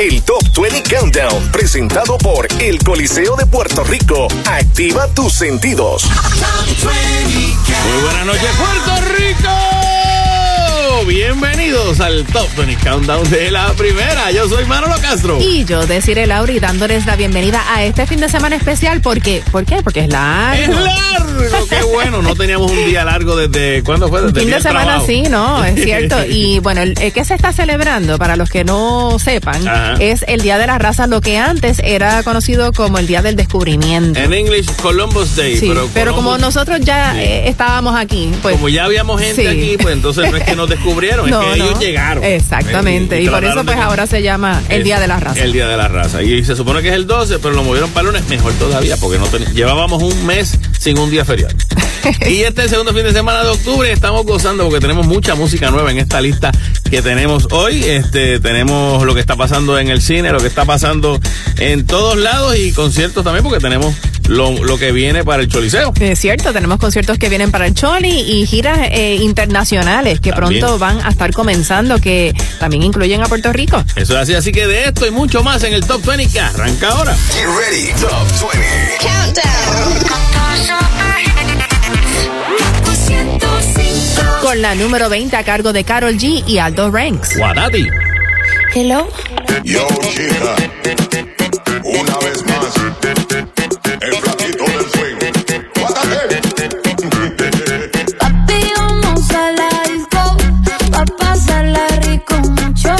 el Top 20 Countdown, presentado por el Coliseo de Puerto Rico. Activa tus sentidos. Muy buenas noches, Puerto Rico. Bienvenidos al Top 20 Countdown de la primera. Yo soy Manolo Castro. Y yo, Desiree Lauri, dándoles la bienvenida a este fin de semana especial. ¿Por qué? ¿Por qué? Porque es largo. Es largo, qué bueno. No teníamos un día largo desde. ¿Cuándo fue? Desde fin de semana trabajo. sí, ¿no? Es cierto. Y bueno, el, el que se está celebrando, para los que no sepan, Ajá. es el Día de la Raza, lo que antes era conocido como el Día del Descubrimiento. En English, Columbus Day. Sí, pero, pero, como nosotros ya Sí. eh, estábamos aquí, pues. como ya habíamos gente Sí. aquí, pues entonces no es que nos descubrieron, es No, que ellos llegaron. Exactamente. Eh, y, por eso, pues de- ahora se llama el Es Día de la Raza. El Día de la Raza. Y se supone que es el 12, pero lo movieron para el lunes. Mejor todavía, porque no ten- llevábamos un mes sin un día feriado. Y este es el segundo fin de semana de octubre. Estamos gozando porque tenemos mucha música nueva en esta lista que tenemos hoy. Este, tenemos lo que está pasando en el cine, lo que está pasando en todos lados y conciertos también, porque tenemos lo, lo que viene para el Choliseo. Es cierto, tenemos conciertos que vienen para el Choli y giras eh, internacionales que También. pronto van a estar comenzando, que también incluyen a Puerto Rico. Eso es así, así que de esto y mucho más en el Top 20 que arranca ahora. Get ready, Top 20. Con la número 20 a cargo de Carol G y Aldo Ranks. Guatati. Hello. Yo, chica, una vez más, el flaquito del swing. Guárdate. Papi, vamos a la disco, pa' pasarla rico, mucho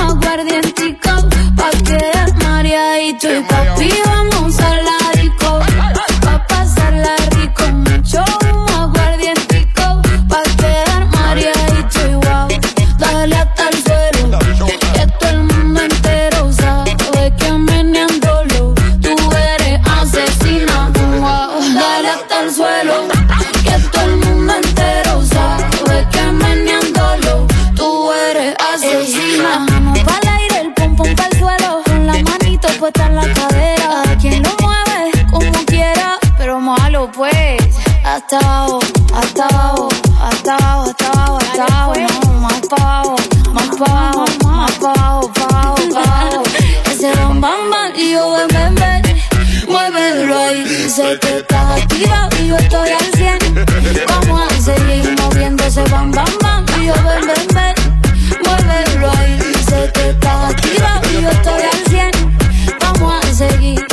aguardientico, pa' quedar mareadito. Y papi, hasta abajo, hasta abajo, hasta abajo, no, más pa' abajo, más pa' abajo, más pa' abajo, pa' abajo, pa' abajo. Ese bam bam bam y yo ven ven ven, muévelo ahí, sé que estás activa y yo estoy al 100. Vamos a seguir moviendo ese bam bam bam y yo ven ven ven, muévelo ahí, sé que estás activa y yo estoy al 100. Vamos a seguir.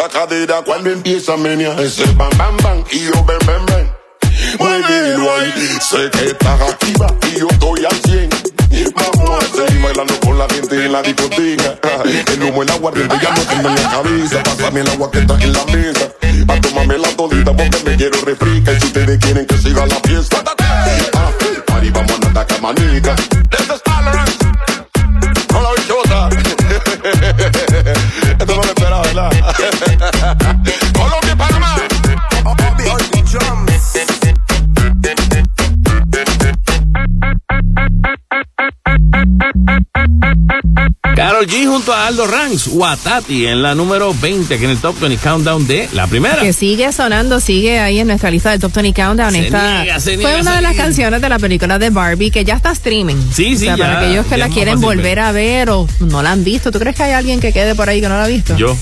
En esa cadera. Cuando empieza a menear ese bam bam bam y yo ven ven ven. Muévelo ahí, sé que estás activa y yo estoy al 100. Vamos a seguir bailando con la gente en la discoteca. El humo, el aguardiente ya no tengo en la cabeza. Pásame el agua que está en la mesa. Pa' tomarme la todita porque me quiero refrica. Y si ustedes quieren que siga la fiesta, ah, party, vamos a andar camanica. This is G junto a Aldo Ranks, Watati en la número 20, que en el Top 20 Countdown de la primera. Que sigue sonando, sigue ahí en nuestra lista del Top 20 Countdown. Se Esta niega, se fue una de las canciones de la película de Barbie que ya está streaming. Sí, sí, O sea, ya, para aquellos que la quieren volver ver. a ver o no la han visto. ¿Tú crees que hay alguien que quede por ahí que no la ha visto? Yo.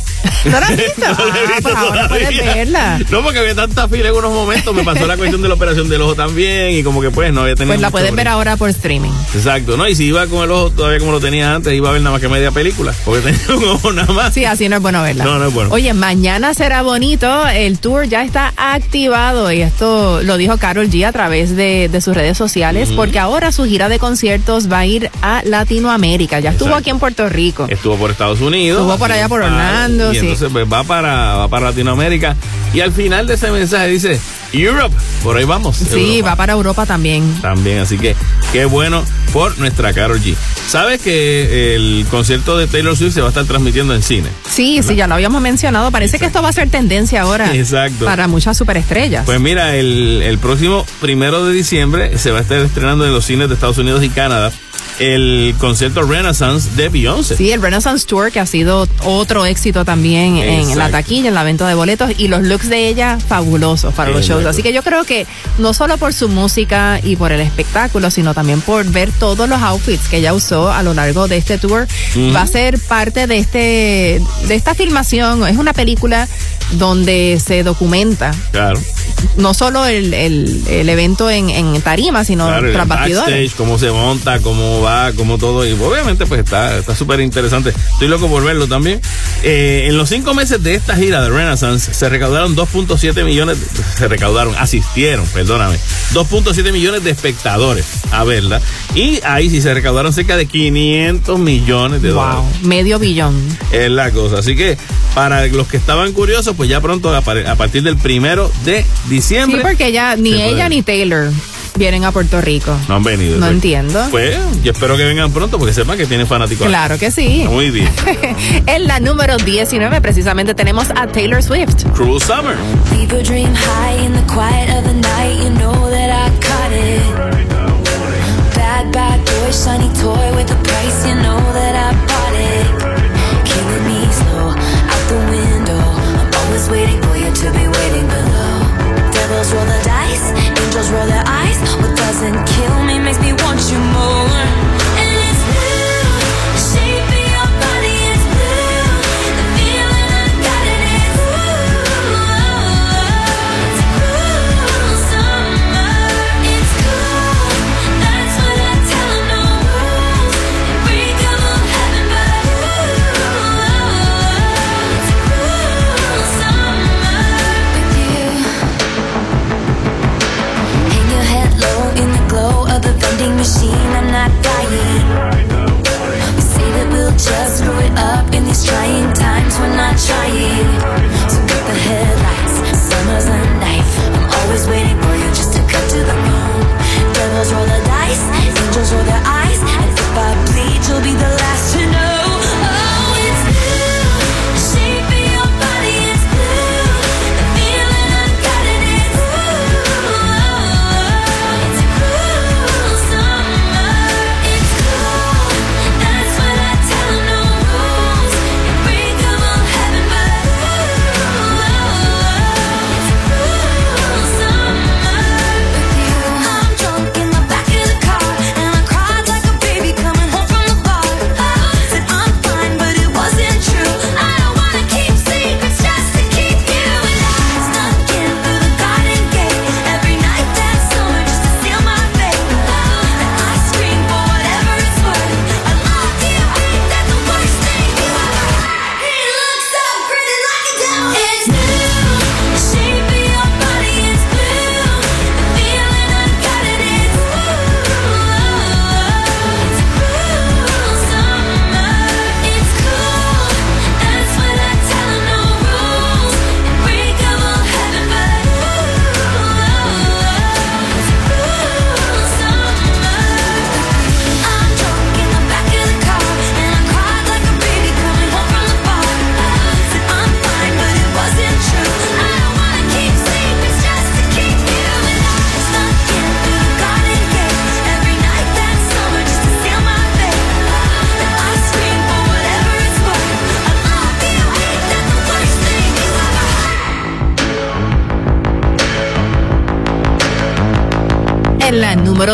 ¿No la has visto? No la he Ah, visto pues ahora puedes verla. No, porque había tanta fila en unos momentos. Me pasó la cuestión de la operación del ojo también. Y como que pues no había tenido. Pues la puedes ver ahora por streaming. Exacto, ¿no? Y si iba con el ojo todavía como lo tenía antes, iba a ver nada más que media película, porque tenía un ojo nada más. Sí, así no es bueno verla. No, no es bueno. Oye, mañana será bonito. El tour ya está activado y esto lo dijo Carol G a través de, de sus redes sociales, porque ahora su gira de conciertos va a ir a Latinoamérica. Ya estuvo Exacto. aquí en Puerto Rico. Estuvo por Estados Unidos. Estuvo por allá por Orlando, Y sí. entonces pues, va para, va para Latinoamérica. Y al final de ese mensaje dice, Europe, por ahí vamos. Sí, Europa. va para Europa también. También, así que qué bueno por nuestra Carol G. ¿Sabes que el concierto de Taylor Swift se va a estar transmitiendo en cine? Sí, sí, ya lo habíamos mencionado. Parece que esto va a ser tendencia ahora. Exacto. Para muchas superestrellas. Pues mira, el, el próximo primero de diciembre se va a estar estrenando en los cines de Estados Unidos y Canadá el concierto Renaissance de Beyoncé. Sí, el Renaissance Tour, que ha sido otro éxito también en la taquilla, en la venta de boletos, y los looks de ella fabulosos para los shows. Así que yo creo que no solo por su música y por el espectáculo, sino también por ver todos los outfits que ella usó a lo largo de este tour, va a ser parte de este de esta filmación. Es una película donde se documenta Claro. no solo el, el, el evento en, en tarima, sino Claro, tras bastidores. cómo se monta, cómo va, cómo todo. Y obviamente, pues está está súper interesante. Estoy loco por verlo también. Eh, en los cinco meses de esta gira de Renaissance se recaudaron 2.7 millones, se recaudaron, asistieron, perdóname, 2.7 millones de espectadores a verla. Y ahí sí se recaudaron cerca de 500 millones de dólares. Wow, medio billón. Es la cosa. Así que para los que estaban curiosos, pues ya pronto, a par- a partir del primero de Sí, diciembre. porque ya ni puede ella ni Taylor vienen a Puerto Rico. No han venido. No exacto. entiendo. Pues yo espero que vengan pronto porque sepan que tienen fanáticos. Claro que sí. Muy bien. en la número 19 precisamente tenemos a Taylor Swift. Cruel Summer. Leave your dream high in the quiet of the night. You know that I caught it. Bad, bad boy, shiny toy with a price. You know that I bought it. Waiting for you to be waiting below. Devils roll the dice, angels roll their eyes. What doesn't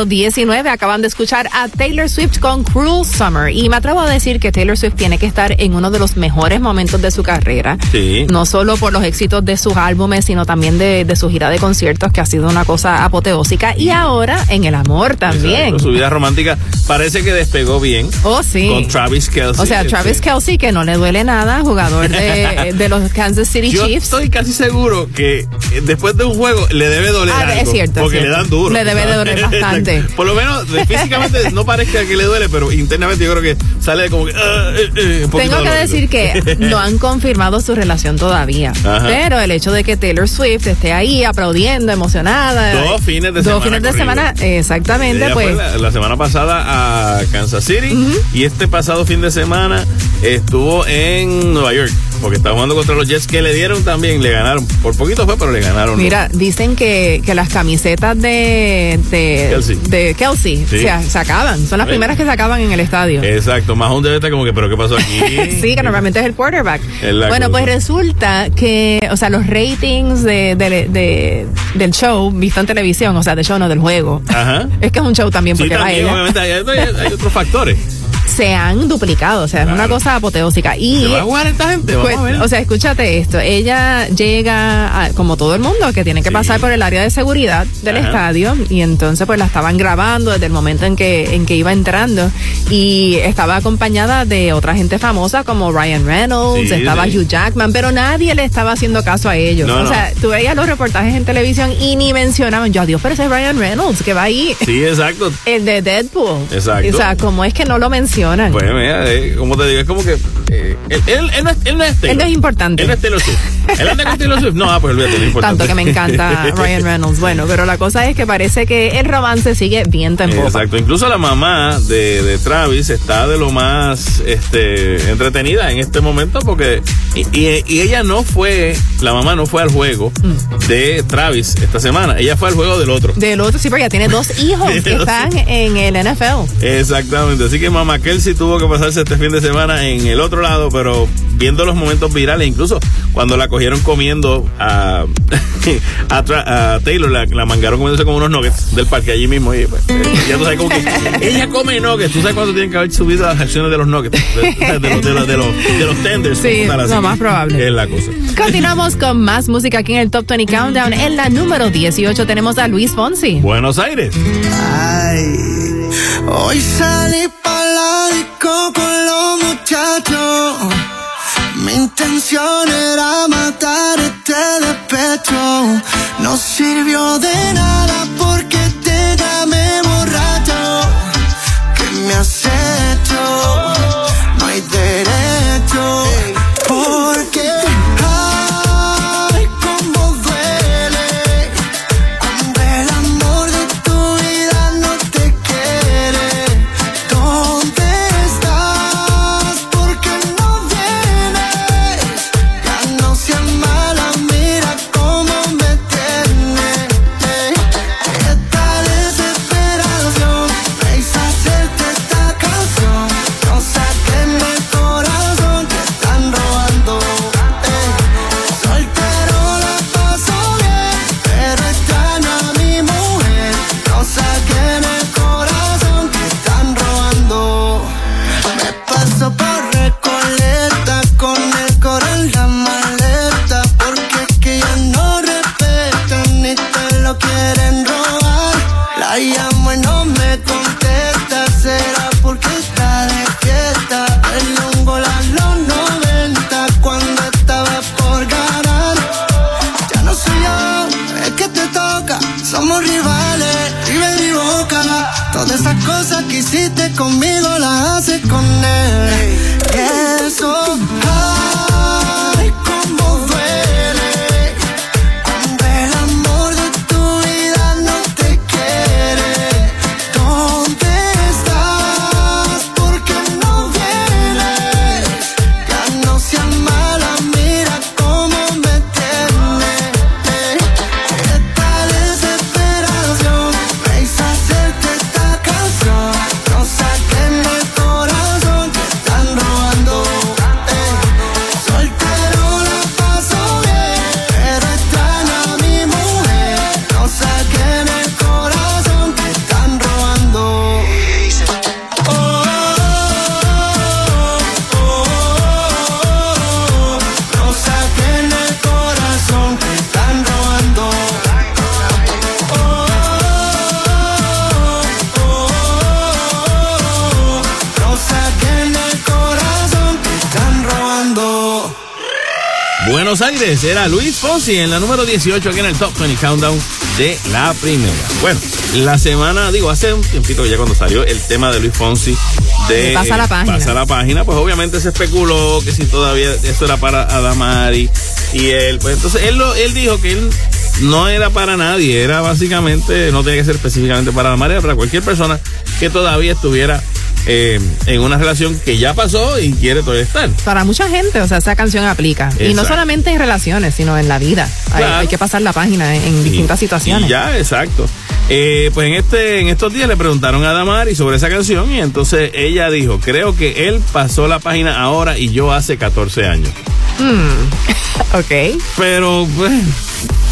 número 19 acaban de escuchar a Taylor Swift con Cruel Summer. Y me atrevo a decir que Taylor Swift tiene que estar en uno de los mejores momentos de su carrera. Sí. No solo por los éxitos de sus álbumes, sino también de, de su gira de conciertos, que ha sido una cosa apoteósica. Y ahora en el amor también. Exacto, Su vida romántica parece que despegó bien. Oh, sí. Con Travis Kelsey. O sea, Travis Este, Kelsey, que no le duele nada, jugador de, de los Kansas City Yo Chiefs. estoy casi seguro que después de un juego le debe doler Ah, algo, es cierto, es Porque cierto. le dan duro. Le debe doler bastante. Por lo menos físicamente no parezca que le duele, pero internamente yo creo que sale como que... ah, eh, eh, Tengo que decir que no han confirmado su relación todavía. Ajá. Pero el hecho de que Taylor Swift esté ahí aplaudiendo, emocionada. Dos fines de dos semana fines de semana, exactamente, Ella pues. fue la, la semana pasada a Kansas City y este pasado fin de semana estuvo en Nueva York porque estaba jugando contra los Jets que le dieron también, le ganaron. Por poquito fue, pero le ganaron. Mira, dicen que, que las camisetas de, de Kelsey. de Kelsey Sí. se, se acaban. Son las primeras que se acaban en el estadio. Exacto, más debe estar como que, pero ¿qué pasó aquí? Sí, que normalmente es el quarterback. Es Bueno, cosa. pues resulta que, o sea, los ratings de, de- de- del show visto en televisión, o sea, del show no del juego. Ajá. Es que es un show también Sí, porque va también, ella. obviamente, hay, hay- hay otros factores. Se han duplicado, o sea, es una cosa apoteósica. Y ¿Se va a jugar esta gente? Vamos Pues, a ver. o sea, escúchate esto. Ella llega, a- como todo el mundo, que tiene que Sí. pasar por el área de seguridad del Ajá. estadio. Y entonces, pues la estaban grabando desde el momento en que, en que iba entrando. Y estaba acompañada de otra gente famosa como Ryan Reynolds, Sí, estaba sí. Hugh Jackman, pero nadie le estaba haciendo caso a ellos. No, o no. sea, tú veías los reportajes en televisión y ni mencionaban, yo, adiós, pero ese es Ryan Reynolds, que va ahí. Sí, exacto. El de Deadpool. Exacto. O sea, ¿cómo es que no lo mencionan? Pues mira, eh, como te digo, es como que eh, él, él- él no es, él no es Taylor. Él no es importante. Él no es Taylor Swift. Él anda con Taylor Swift. No, ah, pues olvídate, no es importante. Tanto que me encanta Ryan Reynolds. Bueno, pero la cosa es que parece que el romance sigue viento en popa. Exacto, incluso la mamá de, de Travis está de lo más este, entretenida en este momento porque y, y- y ella no fue, la mamá no fue al juego Mm. de Travis esta semana, ella fue al juego del otro. Del otro, sí, porque ya tiene dos hijos que dos están en el NFL. Exactamente, así que mamá Kelsey tuvo que pasarse este fin de semana en el otro lado, pero viendo los momentos virales, incluso cuando la cogieron comiendo a, a, Tra- a Taylor, la, la mangaron comiéndose como unos nuggets del parque allí mismo. Y, pues, ya tú sabes como que ella come nuggets, tú sabes cuánto tienen que haber subido las acciones de los nuggets, de, de los, de, los, de, los, de los tenders. Sí, así lo que más probable. Es la cosa. Continuamos con más música aquí en el Top 20 Countdown. En la número 18 tenemos a Luis Fonsi. Buenos Aires. Ay, hoy salí para la disco con los muchachos. Mi intención era matar este despecho. No sirvió de nada porque Aires era Luis Fonsi en la número 18 aquí en el Top 20 Countdown de la primera. Bueno, la semana, digo, hace un tiempito ya cuando salió el tema de Luis Fonsi de Pasa la página. Pasa la página, pues obviamente se especuló que si todavía eso era para Adamari y él, pues entonces él, lo, él dijo que él no era para nadie, era básicamente, no tenía que ser específicamente para Adamari, era para cualquier persona que todavía estuviera eh, en una relación que ya pasó y quiere todavía estar. Para mucha gente, o sea, esa canción aplica. Y no solamente en relaciones, sino en la vida. Hay, Claro. hay que pasar la página en, en distintas Y- situaciones. Y ya, exacto. Eh, pues en este, en estos días le preguntaron a Damari sobre esa canción y entonces ella dijo, creo que él pasó la página ahora y yo hace 14 años. Ok. Pero, pues,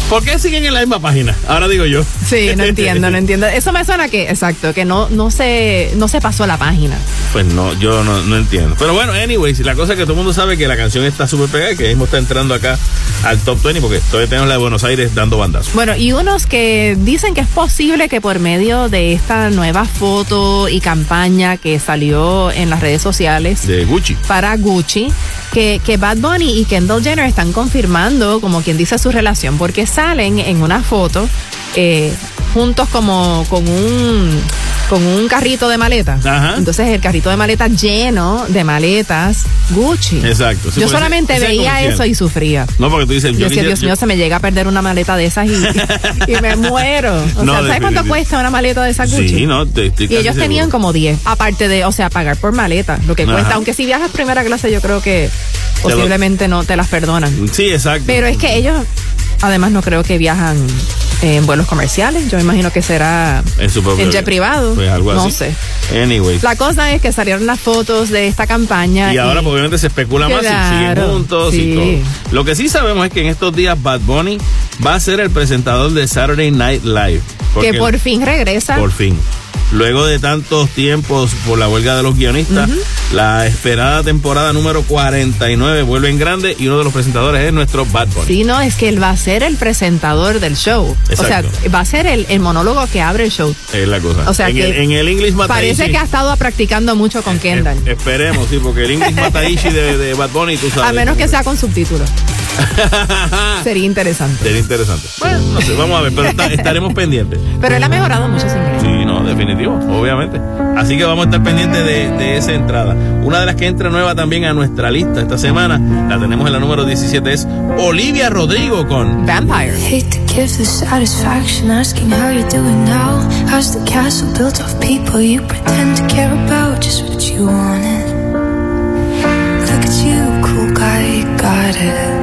¿por qué siguen en la misma página? Ahora digo yo. Sí, no entiendo, no entiendo. Eso me suena que, exacto, que no, no se, no se pasó la página. Pues no, yo no, no entiendo. Pero bueno, anyways, la cosa es que todo el mundo sabe que la canción está súper pegada y que mismo está entrando acá al top 20 porque todavía tenemos la de Buenos Aires dando bandas. Bueno, y unos que dicen que es posible que por medio de esta nueva foto y campaña que salió en las redes sociales De Gucci. para Gucci, que, que Bad Bunny y Kendall Jenner están confirmando, como quien dice, su relación, porque salen en una foto eh, juntos como con un con un carrito de maletas. Ajá. Entonces el carrito de maletas lleno de maletas Gucci. Exacto. Sí, Yo solamente ese- ese es veía comercial. eso y sufría. No, porque tú dices, Yo yo, decía, Dios yo- mío, se me llega a perder una maleta de esas y, y me muero. O No, sea, ¿sabes cuánto cuesta una maleta de esas Gucci? Sí, no, te- estoy Y ellos tenían seguro. como 10, aparte de, o sea, pagar por maleta, lo que Ajá. cuesta. Aunque si viajas primera clase, yo creo que posiblemente no te las perdonan. Sí, exacto. Pero es que ellos, además, no creo que viajan en vuelos comerciales. Yo me imagino que será en su propio en jet privado. Pues algo no sé. Anyways. La cosa es que salieron las fotos de esta campaña. Y ahora pues, obviamente se especula más si siguen juntos sí. y todo. Lo que sí sabemos es que en estos días Bad Bunny va a ser el presentador de Saturday Night Live. Que por fin regresa. por fin. Luego de tantos tiempos por la huelga de los guionistas, la esperada temporada número 49 vuelve en grande y uno de los presentadores es nuestro Bad Bunny. Sí, no, es que él va a ser el presentador del show. Exacto. O sea, va a ser el, el monólogo que abre el show. Es la cosa. O sea en, que el, en el English Mataishi. Parece que ha estado practicando mucho con Kendall. eh, esperemos, sí, porque el English Mataishi de, de Bad Bunny, tú sabes. A menos que sea con subtítulos. Sería interesante. Sería interesante. Bueno, no sé, vamos a ver, pero está- estaremos pendientes. Pero él ha mejorado mucho su inglés. Sí, no, definitivo, obviamente. Así que vamos a estar pendientes de, de esa entrada. Una de las que entra nueva también a nuestra lista esta semana, la tenemos en la número 17, es Olivia Rodrigo con Vampire. Hate to give the satisfaction asking how you're doing now. How's the castle built of people you pretend to care about? Just what you wanted. Look at you, cool guy, got it.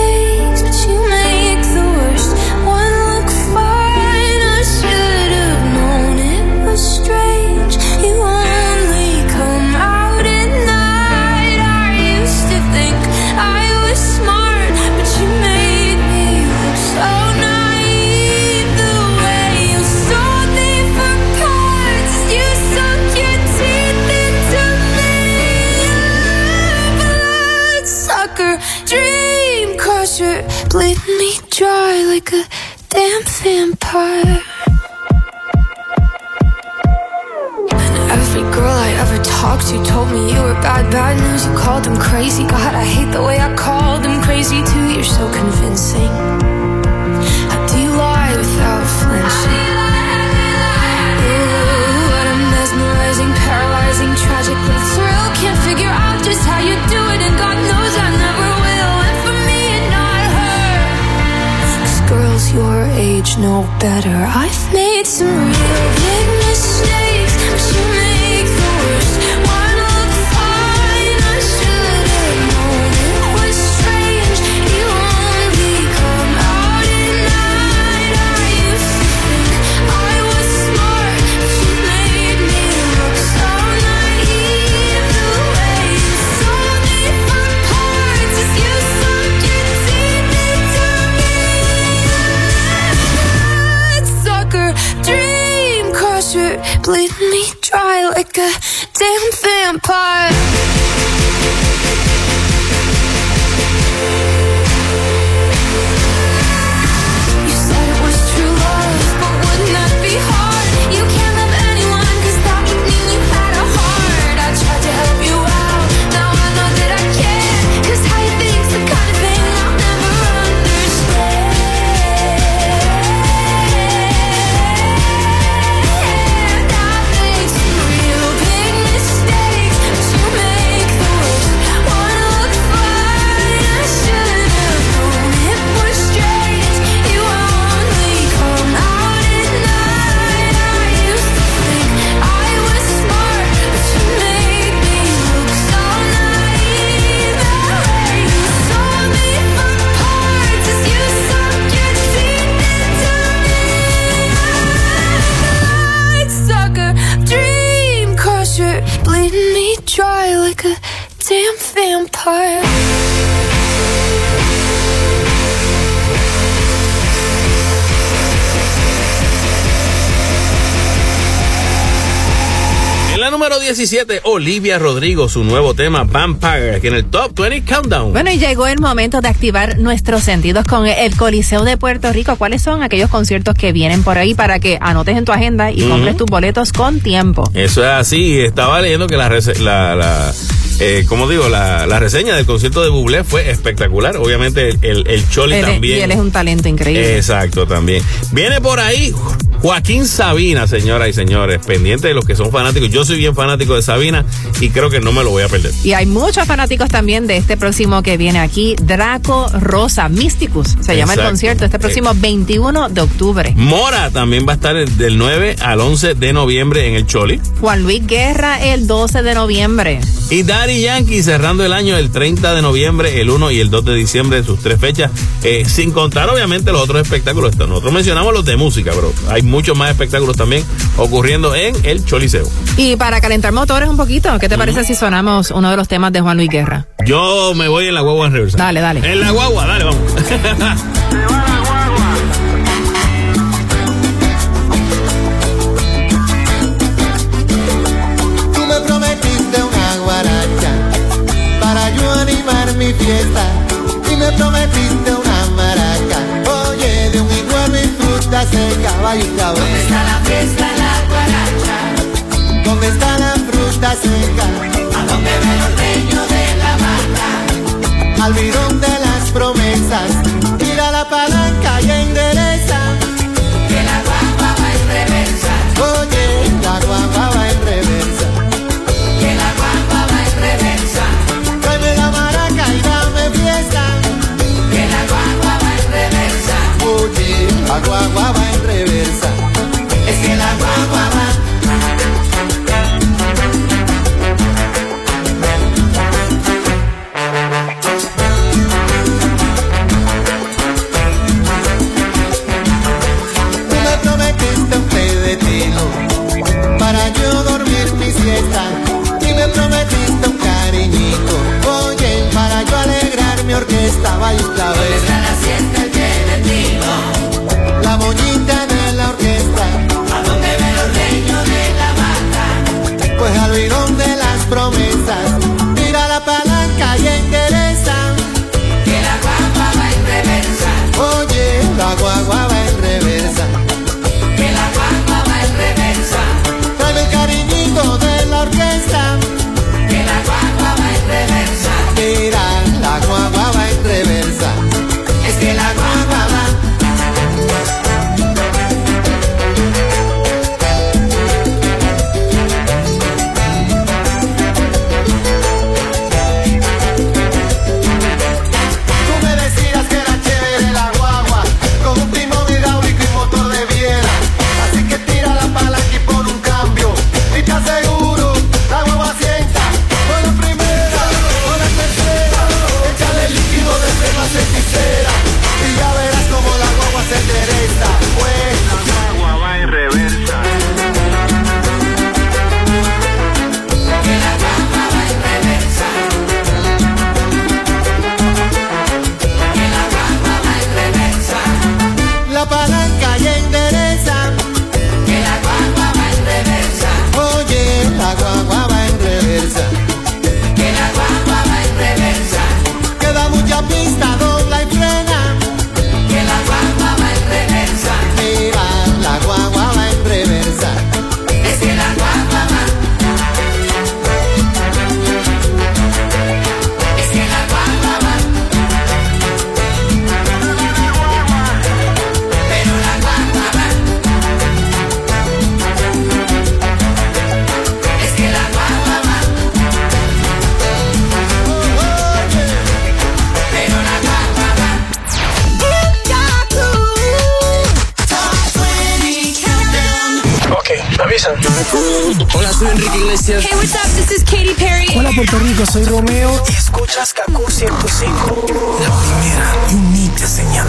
vampire. And every girl I ever talked to told me you were bad, bad news. You called them crazy. God, I hate the way I called them crazy too. You're so convincing. Age know better. I've made some real like a damn vampire. Número 17, Olivia Rodrigo, su nuevo tema Vampire, aquí en el Top 20 Countdown. Bueno, y llegó el momento de activar nuestros sentidos con el Coliseo de Puerto Rico. ¿Cuáles son aquellos conciertos que vienen por ahí para que anotes en tu agenda y compres tus boletos con tiempo? Eso es así. Estaba leyendo que la, la eh, como digo, la, la reseña del concierto de Bublé fue espectacular. Obviamente el, el, el Choli Él también. y él es un talento increíble. Exacto, también. Viene por ahí Joaquín Sabina, señoras y señores, pendiente de los que son fanáticos. Yo soy bien fanático de Sabina y creo que no me lo voy a perder. Y hay muchos fanáticos también de este próximo que viene aquí, Draco Rosa Mysticus. Se llama el concierto este próximo 21 de octubre. Mora también va a estar el- del 9 al 11 de noviembre en el Choli. Juan Luis Guerra el 12 de noviembre. Y Daddy Yankee cerrando el año el 30 de noviembre, el 1 y el 2 de diciembre, sus tres fechas, eh, sin contar obviamente los otros espectáculos. Nosotros mencionamos los de música, bro. Hay muchos más espectáculos también ocurriendo en el Choliseo. Y para calentar motores un poquito, ¿qué te parece si sonamos uno de los temas de Juan Luis Guerra? Yo me voy en la guagua en reversa. Dale, dale. En la guagua, dale, vamos. mi fiesta y me prometiste una maraca. Oye, de un igual y fruta seca, vaya y cabrón. ¿Dónde está la fiesta, la guaracha? ¿Dónde está la fruta seca? ¿A dónde ve los leños de la mata? Al bidón de las promesas, tira la palanca y endereza. Iglesias. Hey, what's up? This is Katy Perry. Hola, Puerto Rico, soy Romeo. Y escuchas Kaku 105. La primera y única señal.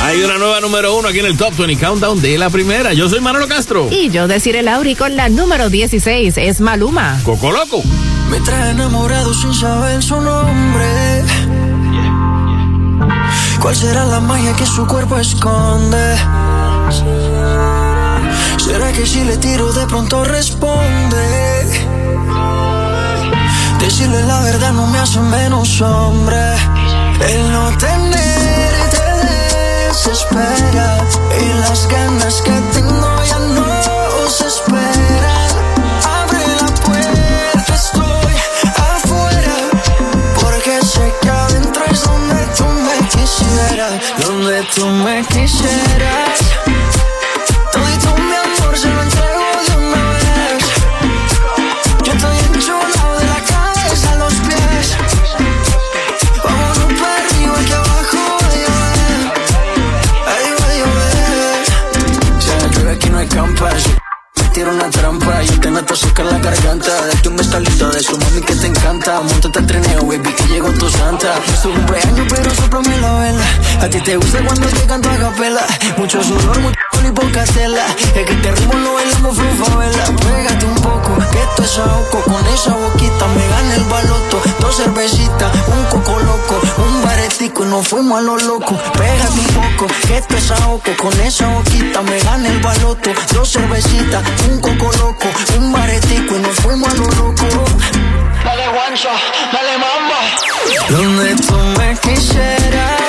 Hay una nueva nueva número uno aquí en el Top 20 Countdown de la primera. Yo soy Manolo Castro. Y yo deciré Lauri con la número 16 es Maluma. Coco Loco. Me trae enamorado sin saber su nombre. ¿Cuál será la magia que su cuerpo esconde? ¿Será que si le tiro de pronto responde? Decirle la verdad no me hace menos hombre. El no tener te desespera. Y las ganas que tengo Donde tú me quisieras. Todo mi amor se lo entrego de una vez. Yo estoy enchulado de la cabeza a los pies. Vámonos para arriba que abajo va a llover. Ahí va a llover. La llueve aquí no hay campas. Me tiro una trampa y te meto a sacar la garganta. Su mami que te encanta. Montate al trineo, baby, que llegó tu santa. Es tu cumpleaños, pero soplame la vela. A ti te gusta cuando te canto a capela. Mucho sudor, mucho y poca tela. Es que te ritmo lo bailamos vela. Pégate un poco, que esto es ahogo. Con esa boquita me gana el baloto. Dos cervecitas, un coco loco, y nos fuimos a lo loco. Pégate un poco, que esto es ahogo. Con esa boquita me gana el baloto. Dos cervecitas, un coco loco, un baretico y nos fuimos a lo loco. Dale guancha, dale mamba. Donde tú me quisieras.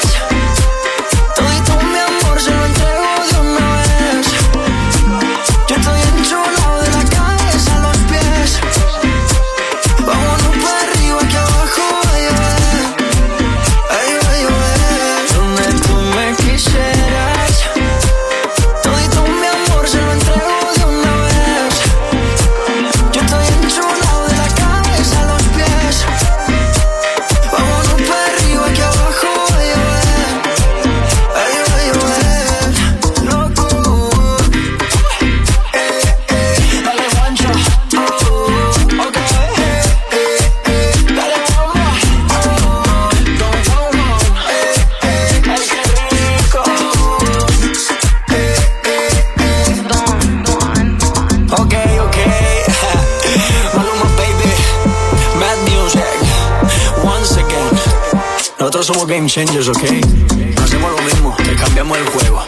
Somos game changers, ok. No hacemos lo mismo, te cambiamos el juego.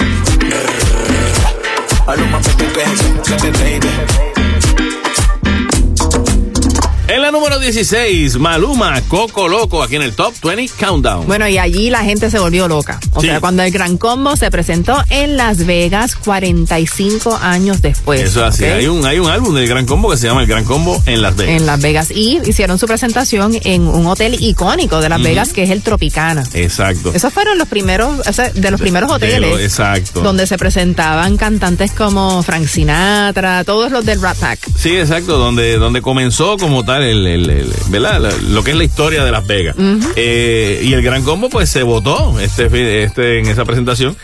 Maluma, baby, baby, baby, baby. 16, Maluma, Coco Loco, aquí en el Top 20 Countdown. Bueno, y allí la gente se volvió loca. O Sí. sea, cuando el Gran Combo se presentó en Las Vegas 45 años después. Eso es así. Hay un, hay un álbum del Gran Combo que se llama El Gran Combo en Las Vegas. En Las Vegas. Y hicieron su presentación en un hotel icónico de Las Vegas, que es el Tropicana. Exacto. Esos fueron los primeros, o sea, de los primeros hoteles. lo- exacto. Donde se presentaban cantantes como Frank Sinatra, todos los del Rat Pack. Sí, exacto, donde, donde comenzó como tal el, el- el- ¿verdad? Lo que es la historia de Las Vegas. Eh, y el Gran Combo pues se votó este, este, en esa presentación,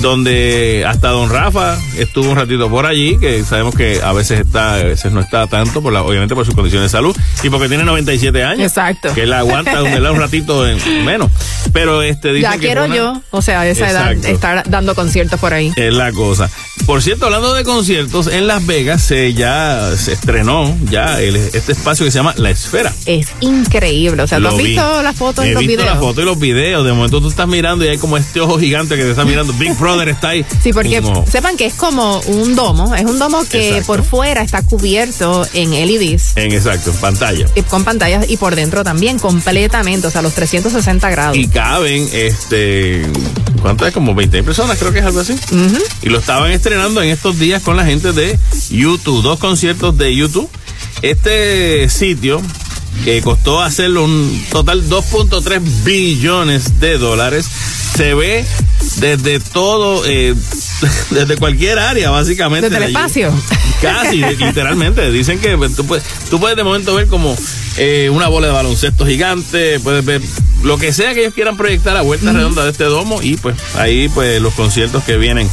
donde hasta Don Rafa estuvo un ratito por allí, que sabemos que a veces está, a veces no está tanto, por la, obviamente por sus condiciones de salud, y porque tiene 97 años. Exacto. Que él aguanta un, un ratito en- menos. Pero este dicen Ya quiero una- yo, o sea, a esa edad, estar dando conciertos por ahí. es la cosa. Por cierto, hablando de conciertos, en Las Vegas se ya se estrenó ya el- este espacio que se llama La Esfera. Es increíble. O sea, ¿tú has vi. visto las fotos He y los visto videos? las fotos y los videos. De momento tú estás mirando y hay como este ojo gigante que te está mirando. Big Brother está ahí. Sí, porque Como- sepan que es como un domo, es un domo que Exacto. por fuera está cubierto en LEDs en exacto, en pantalla. y con pantallas y por dentro también completamente, o sea, los 360 grados. Y caben, este, ¿cuántas? Como 20 personas, creo que es algo así. Y lo estaban estrenando en estos días con la gente de YouTube, dos conciertos de YouTube. Este sitio que costó hacerlo un total 2.3 billones de dólares, se ve desde todo, eh, desde cualquier área, básicamente. Desde el espacio. Casi, literalmente. Dicen que pues, tú puedes, tú puedes de momento ver como eh, una bola de baloncesto gigante, puedes ver lo que sea que ellos quieran proyectar a vuelta redonda de este domo y pues ahí pues los conciertos que vienen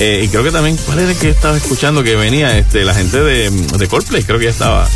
Eh, y creo que también, ¿cuál era el que estaba escuchando que venía? Este, la gente de, de Coldplay, creo que ya estaba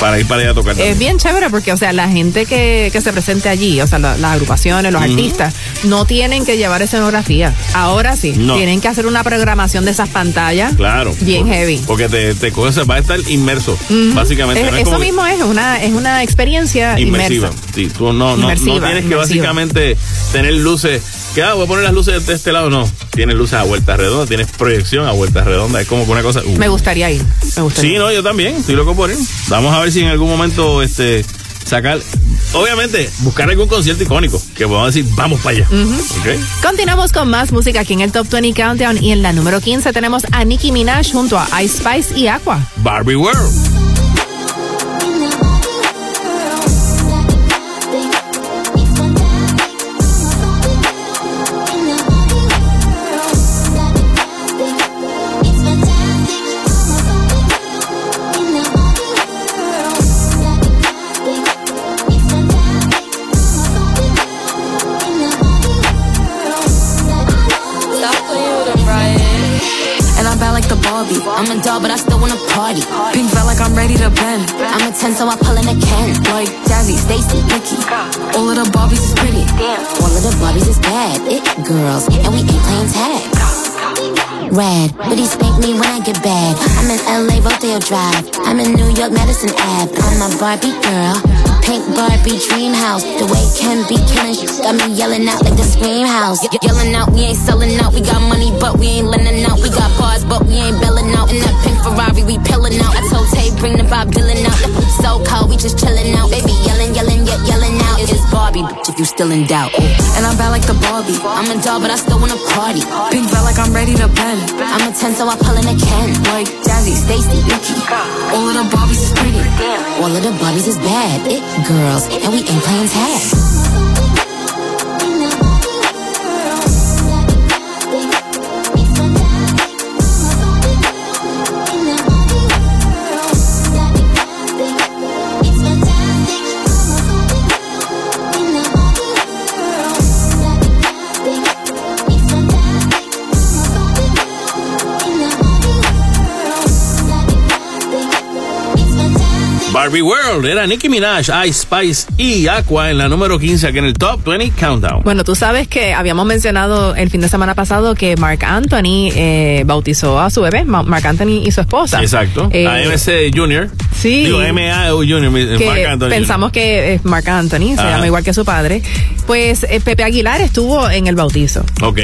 para ir para allá a tocar. Es bien chévere porque, o sea, la gente que, que se presente allí, o sea, la- las agrupaciones, los artistas, no tienen que llevar escenografía. Ahora sí, No. tienen que hacer una programación de esas pantallas. Claro. Bien heavy. Porque te, te coges, va a estar inmerso, básicamente. Es- no es eso mismo es una, es una experiencia inmersiva. inmersa. Sí, tú no, no, no Inmersiva, tienes que básicamente tener luces. Que ah, voy a poner las luces de este lado. No, tienes luces a vuelta redonda, tienes proyección a vuelta redonda. Es como que una cosa. uh. Me gustaría ir. Me gustaría. Sí, no, yo también. Estoy loco por ir. Vamos a ver si en algún momento este sacar. Obviamente, buscar algún concierto icónico que podamos decir, vamos para allá. Continuamos con más música aquí en el Top 20 Countdown y en la número 15 tenemos a Nicki Minaj junto a Ice Spice y Aqua. Barbie World. 10, so I pull in a Ken. Like Jazzy, Stacy, Nikki. All of the Barbies is pretty. Damn. All of the Barbies is bad. It girls, and we ain't playing tag. Rad, but he spank me when I get bad. I'm in LA, Rodeo Drive. I'm in New York, Madison Ave. I'm a Barbie girl. Pink Barbie dream house. The way Ken be killing shit got me yelling out like the scream house. Ye- yelling out, we ain't selling out. We got money, but we ain't lending out. We got bars, but we ain't belling out. In that pink Ferrari, we pillin' out. I told Tay, bring the Bob Dylan out. So cold, we just chillin' out. Baby, yelling, yelling, yet yelling out. It's Barbie, bitch, if you still in doubt. And I'm bad like the Barbie. I'm a doll, but I still wanna party. Pink felt like I'm ready to bend. I'm a 10, so I pull in a Ken. Like Jazzy, Stacy, Nikki. All of the Barbies is pretty. All of the Barbies is bad. It girls, and we ain't playing tag. Barbie World era Nicki Minaj, Ice Spice y Aqua en la número 15 aquí en el Top 20 Countdown. Bueno, tú sabes que habíamos mencionado el fin de semana pasado que Mark Anthony eh, bautizó a su bebé, Ma- Mark Anthony y su esposa. Exacto. Eh, AMC Junior. Sí. Digo, MA Junior. Marc Anthony pensamos que es Mark Anthony, se Ajá. llama igual que su padre. Pues eh, Pepe Aguilar estuvo en el bautizo. Ok.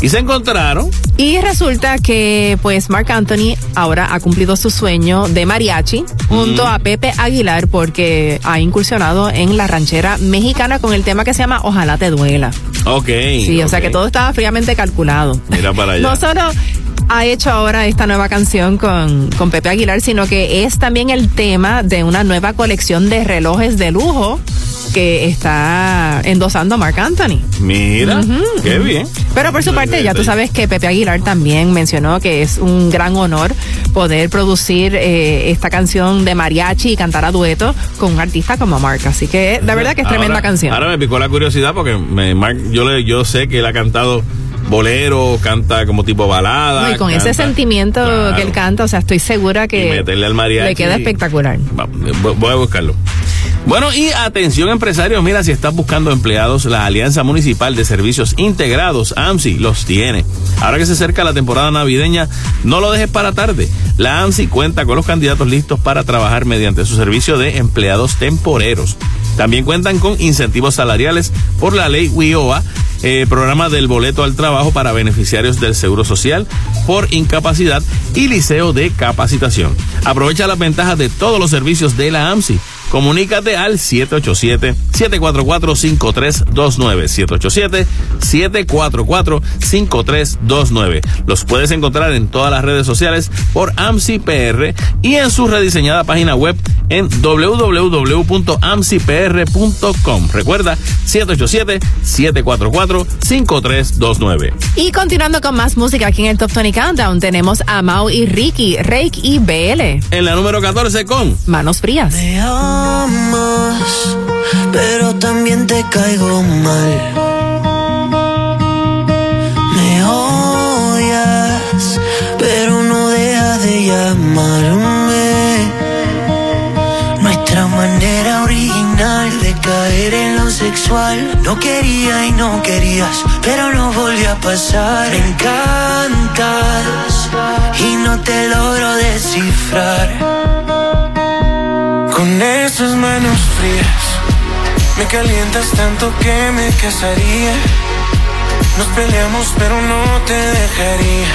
Y se encontraron. Y resulta que pues Mark Anthony ahora ha cumplido su sueño de mariachi junto a Pepe Aguilar porque ha incursionado en la ranchera mexicana con el tema que se llama Ojalá te duela. Ok. Sí, o sea que todo estaba fríamente calculado. Mira para allá. No solo ha hecho ahora esta nueva canción con, con Pepe Aguilar, sino que es también el tema de una nueva colección de relojes de lujo que está endosando Mark Anthony. Mira, Ujú, qué bien. Pero por su parte, ya tú sabes que Pepe Aguilar también mencionó que es un gran honor poder producir eh, esta canción de mariachi y cantar a dueto con un artista como Mark. Así que la verdad que es tremenda canción. Ahora me picó la curiosidad porque me, Mark, yo, le, yo sé que él ha cantado bolero, canta como tipo balada. No, y con canta- ese sentimiento Claro. que él canta, o sea, estoy segura Y que meterle al mariachi. le queda espectacular. Va, voy a buscarlo. Bueno, y atención empresarios, mira, si estás buscando empleados, la Alianza Municipal de Servicios Integrados, AMSI, los tiene. Ahora que se acerca la temporada navideña, no lo dejes para tarde. La AMSI cuenta con los candidatos listos para trabajar mediante su servicio de empleados temporeros. También cuentan con incentivos salariales por la ley WIOA, eh, programa del boleto al trabajo para beneficiarios del Seguro Social por incapacidad y liceo de capacitación. Aprovecha las ventajas de todos los servicios de la AMSI. Comunícate al 787-744-5329. 787-744-5329. Los puedes encontrar en todas las redes sociales por AMSI PR y en su rediseñada página web en www.amsipr.com. Recuerda 787-744-5329. Y continuando con más música aquí en el Top 20 Countdown, tenemos a Mau y Ricky, Rake y BL. En la número 14 con Manos frías. Pero también te caigo mal. Me odias, amarme. Nuestra manera original de caer en lo sexual. No quería y no querías, pero no volvió a pasar. Encantas y no te logro descifrar. Con esas manos frías, me calientas tanto que me casaría. Nos peleamos, pero no te dejaría.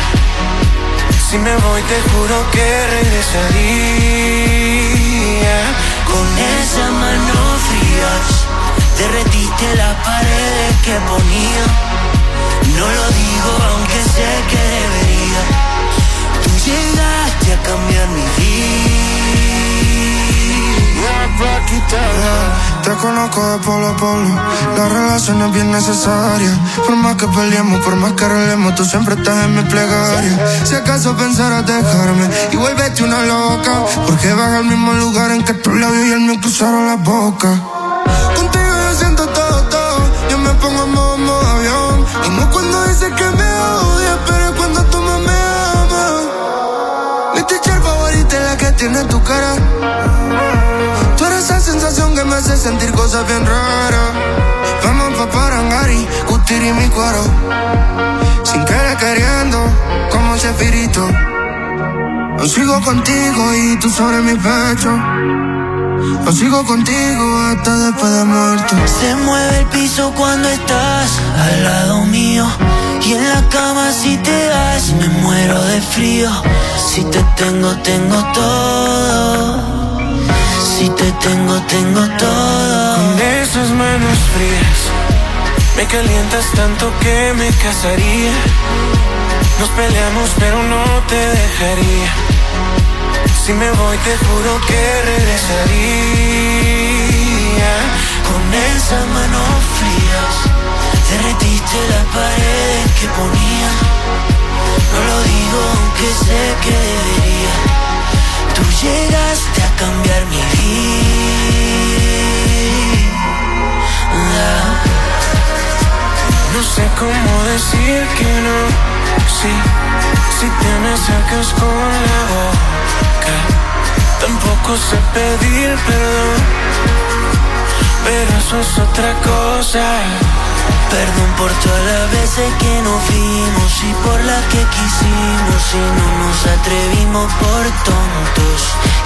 Si me voy, te juro que regresaría. Con esa mano frías, derretiste las paredes que ponía. No lo digo, aunque sé que debería. Tú llegaste a cambiar mi vida. Te conozco de polo a polo. La relación es bien necesaria. Por más que peleemos, por más que arreglemos, tú siempre estás en mi plegaria. Si acaso pensaras dejarme y vuélvete una loca. Porque vas al mismo lugar en que tu labio y el mío cruzaron la boca. Contigo yo siento todo, todo. Yo me pongo en modo, modo avión. Y cuando dices que me odias, pero cuando tú me amas. Mi teacher favorita es la que tiene tu cara. Tú eres esa sensación que me hace sentir cosas bien raras. Vamos pa' Parangari, Gutiri y mi cuero. Sin querer queriendo, como un chefirito. Yo sigo contigo y tú sobre mi pecho. Yo sigo contigo hasta después de muerto. Se mueve el piso cuando estás al lado mío. Y en la cama si te das, me muero de frío. Si te tengo, tengo todo. Si te tengo, tengo todo. Con esas manos frías, me calientas tanto que me casaría. Nos peleamos, pero no te dejaría. Si me voy, te juro que regresaría. Con esas manos frías, derretiste las paredes que ponía. No lo digo aunque sé que debería. Tú llegaste a cambiar mi vida. No sé cómo decir que no. Sí, si te me sacas con la boca. Tampoco sé pedir perdón. Pero eso es otra cosa. Perdón por todas las veces que nos fuimos y por las que quisimos y no nos atrevimos por tontos.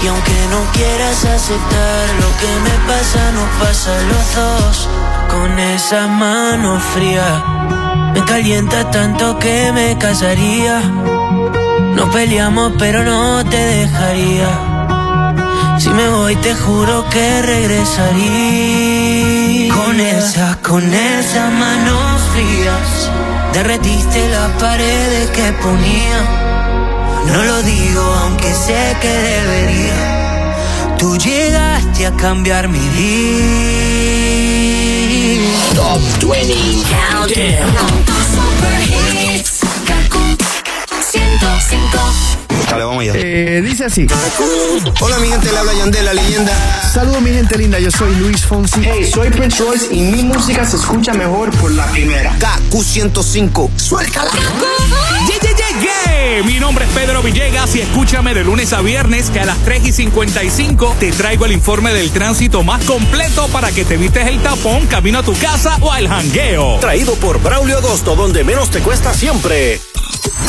Y aunque no quieras aceptar lo que me pasa, nos pasa los dos. Con esa mano fría, me calienta tanto que me casaría. No peleamos, pero no te dejaría. Si me voy te juro que regresaría Con esa, con esa manos frías. Derretiste las paredes que ponía. No lo digo aunque sé que debería. Tú llegaste a cambiar mi vida. Top 20 Countdown. Dale, vamos allá. Eh, dice así. Hola, mi gente, le habla Yandel, la leyenda. Saludos, mi gente linda. Yo soy Luis Fonsi. Hey, soy Prince Royce y mi música se escucha mejor por la primera. KQ105. Suéltala. Yeah, yeah, yeah, yeah. Mi nombre es Pedro Villegas y escúchame de lunes a viernes que a las 3 y 55 te traigo el informe del tránsito más completo para que te evites el tapón camino a tu casa o al jangueo. Traído por Braulio Agosto, donde menos te cuesta siempre.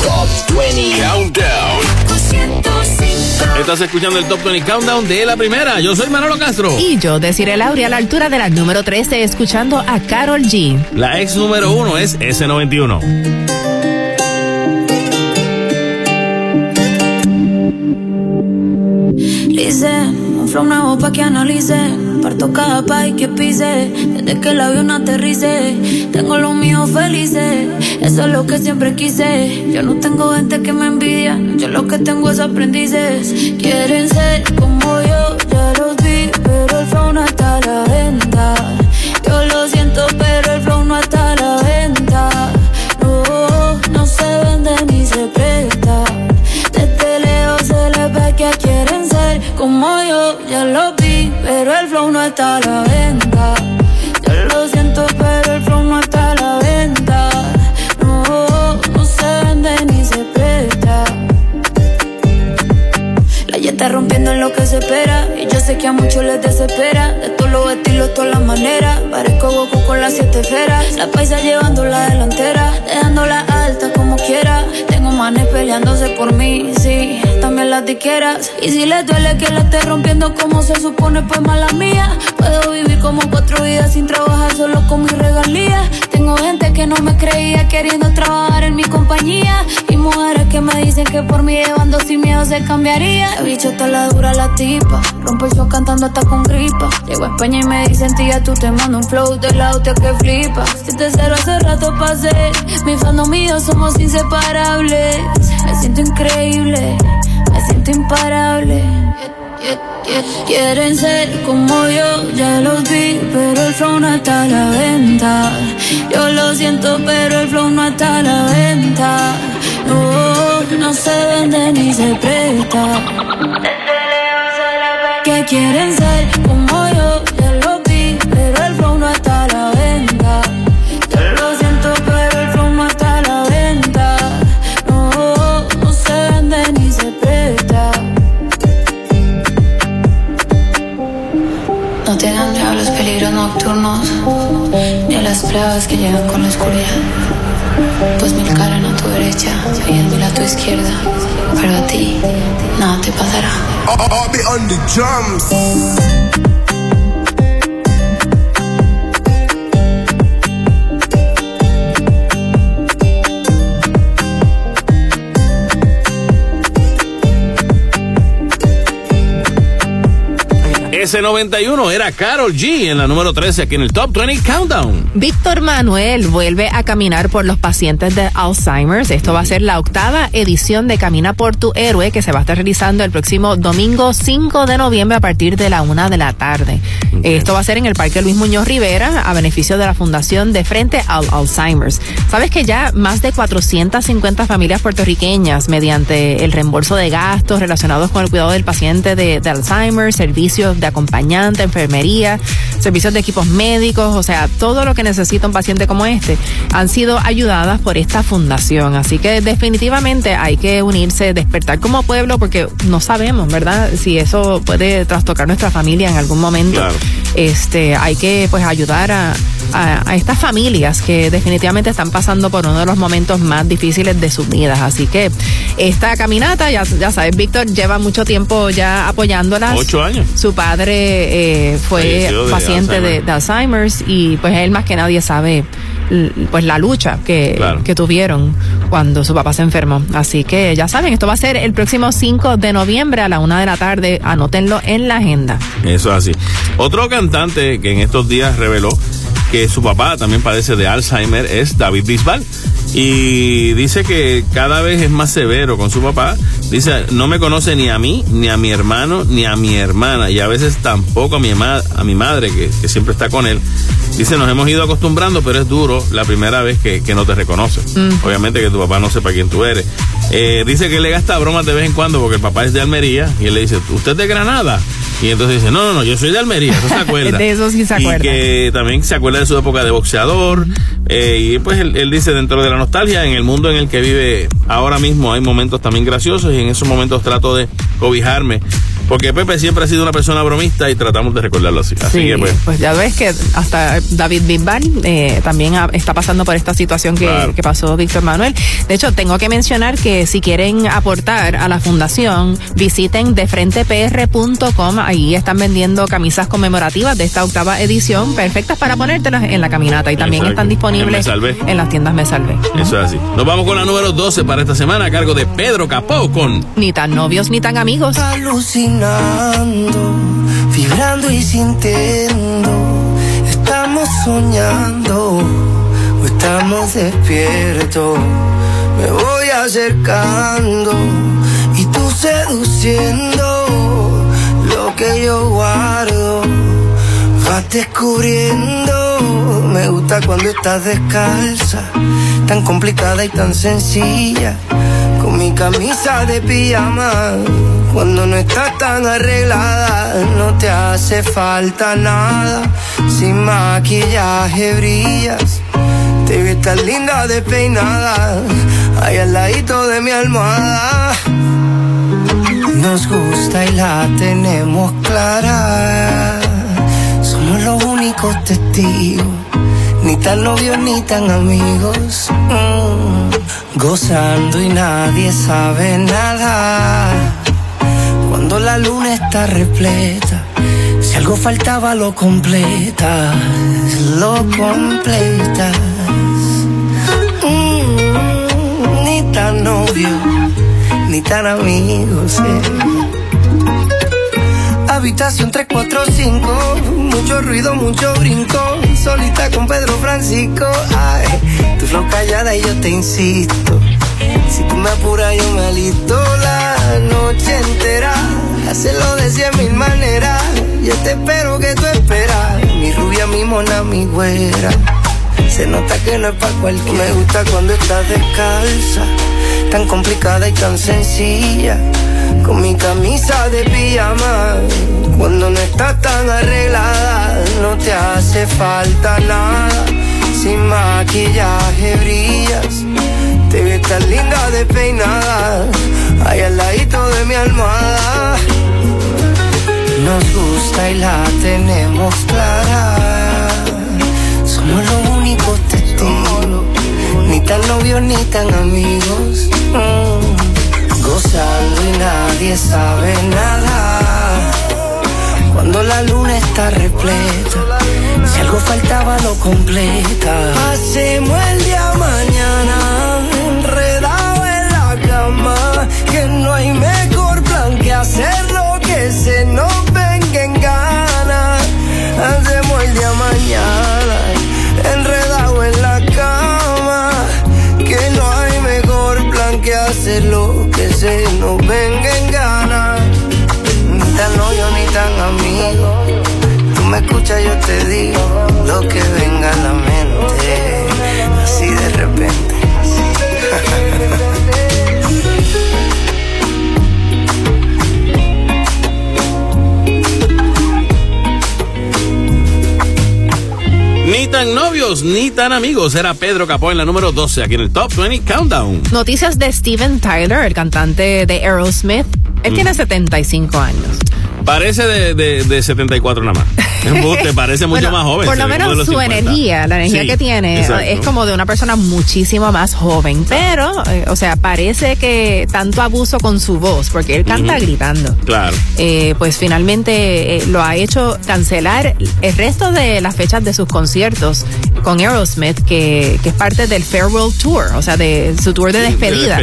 Top 20 Countdown. Estás escuchando el Top 20 Countdown de la primera. Yo soy Manolo Castro. Y yo, Desiree Lauri, a la altura de la número 13, escuchando a Carol G. La ex número uno es S91. Lice, un flow nuevo pa' que analice. Parto cada país que pise. Desde que el avión aterrice. Tengo los míos felices. Eso es lo que siempre quise. Yo no tengo gente que me envidia. Yo lo que tengo es aprendices. Quieren ser como yo, ya los vi. Pero el flow no está a la venta. Yo lo siento, pero el flow no está a la venta. No, no se vende ni se presta. Desde lejos se les ve que quieren ser como yo, ya lo vi, pero el flow no está a la venta. Yo lo siento, pero el flow no está a la venta. No, no se vende ni se presta. Ella está rompiendo en lo que se espera. Y yo sé que a muchos les desespera. Los estilos, todas las maneras. Parezco Goku con las siete esferas. La paisa llevando la delantera. Dejándola alta como quiera. Tengo manes peleándose por mí, sí. También las diqueras. Y si les duele que la esté rompiendo como se supone, pues mala mía. Puedo vivir como cuatro vidas sin trabajar solo con mis regalías. Tengo gente que no me creía queriendo trabajar en mi compañía. Mujeres que me dicen que por mí llevando sin miedo se cambiaría. El bicho está la dura la tipa. Rompo el show cantando hasta con gripa. Llego a España y me dicen, tía, tú te mando un flow de la hostia que flipa. Si te cero hace rato pasé. Mi fandom mío somos inseparables. Me siento increíble. Me siento imparable. Quieren ser como yo, ya los vi, pero el flow no está a la venta. Yo lo siento, pero el flow no está a la venta. No, se vende ni se presta. Que quieren ser como yo, ya los vi, pero el flow no está a la venta. Yo lo siento, pero el flow no está a la venta. No, se vende ni se presta. No te dan miedo los peligros nocturnos, ni a las pruebas que llegan con la oscuridad. Pues mil caran a tu derecha y diez mil a tu izquierda, pero a ti nada te pasará. I'll be on the drums. Ese 91 era Carol G en la número 13 aquí en el Top 20 Countdown. Víctor Manuel vuelve a caminar por los pacientes de Alzheimer's. Esto va a ser la octava edición de Camina por tu héroe que se va a estar realizando el próximo domingo 5 de noviembre a partir de la una de la tarde. Esto va a ser en el Parque Luis Muñoz Rivera a beneficio de la Fundación de Frente al Alzheimer's. Sabes que ya más de 450 familias puertorriqueñas mediante el reembolso de gastos relacionados con el cuidado del paciente de, de Alzheimer, servicios de acompañante, enfermería, servicios de equipos médicos, o sea, todo lo que necesita un paciente como este, han sido ayudadas por esta fundación. Así que definitivamente hay que unirse, despertar como pueblo, porque no sabemos, ¿verdad? Si eso puede trastocar nuestra familia en algún momento. Claro. Este, hay que pues ayudar a, a, a estas familias que definitivamente están pasando por uno de los momentos más difíciles de sus vidas. Así que esta caminata, ya, ya sabes, Víctor lleva mucho tiempo ya apoyándolas. Ocho años. Su padre eh, fue de paciente de, Alzheimer. de Alzheimer's y pues él más que nadie sabe pues la lucha que, Claro. que tuvieron cuando su papá se enfermó. Así que ya saben, esto va a ser el próximo 5 de noviembre a la una de la tarde. Anótenlo en la agenda. Eso es así. Otro cantante que en estos días reveló que su papá también padece de Alzheimer es David Bisbal. Y dice que cada vez es más severo con su papá. Dice, no me conoce ni a mí, ni a mi hermano, ni a mi hermana. Y a veces tampoco a mi, a mi madre, que, que siempre está con él. Dice, nos hemos ido acostumbrando, pero es duro la primera vez que, que no te reconoce. Obviamente que tu papá no sepa quién tú eres. Eh, dice que le gasta bromas de vez en cuando porque el papá es de Almería. Y él le dice, ¿usted es de Granada? Y entonces dice, no, no, no, yo soy de Almería, eso se acuerda. De eso sí se Y acuerda. que también se acuerda de su época de boxeador. eh, y pues él, él dice, dentro de la nostalgia, en el mundo en el que vive ahora mismo hay momentos también graciosos y en esos momentos trato de cobijarme. Porque Pepe siempre ha sido una persona bromista y tratamos de recordarlo así. Así Sí, que pues, pues ya ves que hasta David Bisbal eh, también ha- está pasando por esta situación que, Claro. que pasó Víctor Manuel. De hecho, tengo que mencionar que si quieren aportar a la fundación, visiten defrentepr.com. Ahí están vendiendo camisas conmemorativas de esta octava edición, perfectas para ponértelas en la caminata. Y también Exacto. están disponibles en las tiendas Me Salvé. eso es así. Nos vamos con la número 12 para esta semana a cargo de Pedro Capó con Ni tan novios ni tan amigos. Alucinando, vibrando y sintiendo. Estamos soñando o estamos despiertos. Me voy acercando y tú seduciendo lo que yo guardo. Vas descubriendo, me gusta cuando estás descalza, tan complicada y tan sencilla, mi camisa de pijama. Cuando no estás tan arreglada, no te hace falta nada, sin maquillaje brillas. Te ves tan linda despeinada, ahí al ladito de mi almohada. Nos gusta y la tenemos clara. Somos los únicos testigos. Ni tan novios ni tan amigos. Mm, Gozando y nadie sabe nada. Cuando la luna está repleta. Si algo faltaba lo completas. Lo completas. Mm, ni tan novio, ni tan amigos. eh. Habitación 345, mucho ruido, mucho brinco. Solita con Pedro Francisco. Ay, tu flow callada y yo te insisto. Si tú me apuras, yo me alisto la noche entera. Hacerlo de cien mil maneras. Yo te espero que tú esperas. Mi rubia, mi mona, mi güera. Se nota que no es pa' cualquiera. Me gusta cuando estás descalza, tan complicada y tan sencilla. Con mi camisa de pijama, cuando no estás tan arreglada, no te hace falta nada. Sin maquillaje brillas, te ves tan linda despeinada, ahí al ladito de mi almohada. Nos gusta y la tenemos clara. Somos los únicos testigos, ni tan novios ni tan amigos. Mm, Gozando y nadie sabe nada. Cuando la luna está repleta, si algo faltaba lo completa. Hacemos el día mañana, enredado en la cama, que no hay mejor plan que hacerlo que se nos venga en gana. Hacemos el día mañana, enredado que hacerlo que se nos venga en gana. Ni tan novio ni tan amigo. Tú me escuchas, yo te digo lo que venga a la mente, así de repente. Ni tan novios, ni tan amigos. Era Pedro Capó en la número 12, aquí en el Top 20 Countdown. Noticias de Steven Tyler, el cantante de Aerosmith. Él tiene 75 años. Parece de, de, de 74 nada más. Te parece mucho Bueno, más joven. Por lo menos su 50. energía, la energía Sí, que tiene, exacto. es como de una persona muchísimo más joven. Pero, eh, o sea, parece que tanto abuso con su voz, porque él canta gritando. Claro. eh, pues finalmente eh, lo ha hecho cancelar el resto de las fechas de sus conciertos con Aerosmith, que, que es parte del Farewell Tour, o sea, de su tour de despedida.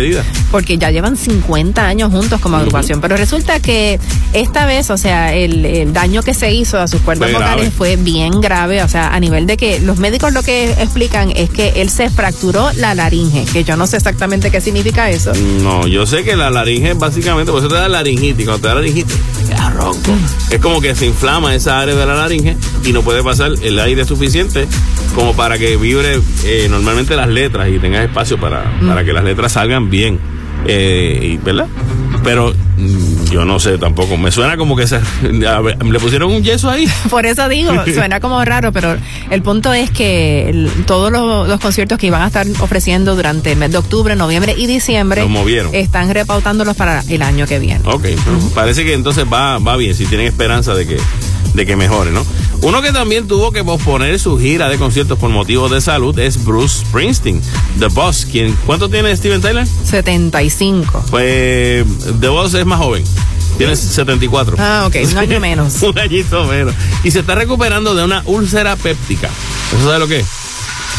Porque ya llevan 50 años juntos como agrupación. Pero resulta que esta vez, o sea, el, el daño que se hizo a sus cuerdas Fue grave. vocales fue bien grave, o sea, a nivel de que los médicos lo que explican es que él se fracturó la laringe, que yo no sé exactamente qué significa eso. No, yo sé que la laringe básicamente, por eso te da laringitis. Cuando te da laringitis, te da ronco. Es como que se inflama esa área de la laringe y no puede pasar el aire suficiente como para que vibre eh, normalmente las letras y tengas espacio para, para que las letras salgan bien. Eh, y, ¿Verdad? Pero mm, yo no sé tampoco. Me suena como que se, ver, le pusieron un yeso ahí. Por eso digo, suena como raro, pero el punto es que el- todos los, los conciertos que iban a estar ofreciendo durante el mes de octubre, noviembre y diciembre Los movieron. están repautándolos para el año que viene. Ok, parece que entonces va, va bien, si tienen esperanza de que, de que mejore, ¿no? Uno que también tuvo que posponer su gira de conciertos por motivos de salud es Bruce Springsteen, The Boss. ¿Quién, ¿Cuánto tiene Steven Tyler? 75. Pues The Boss es más joven, tiene 74. Ah, ok, un año menos. un añito menos. Y se está recuperando de una úlcera péptica. ¿Eso sabe lo que es?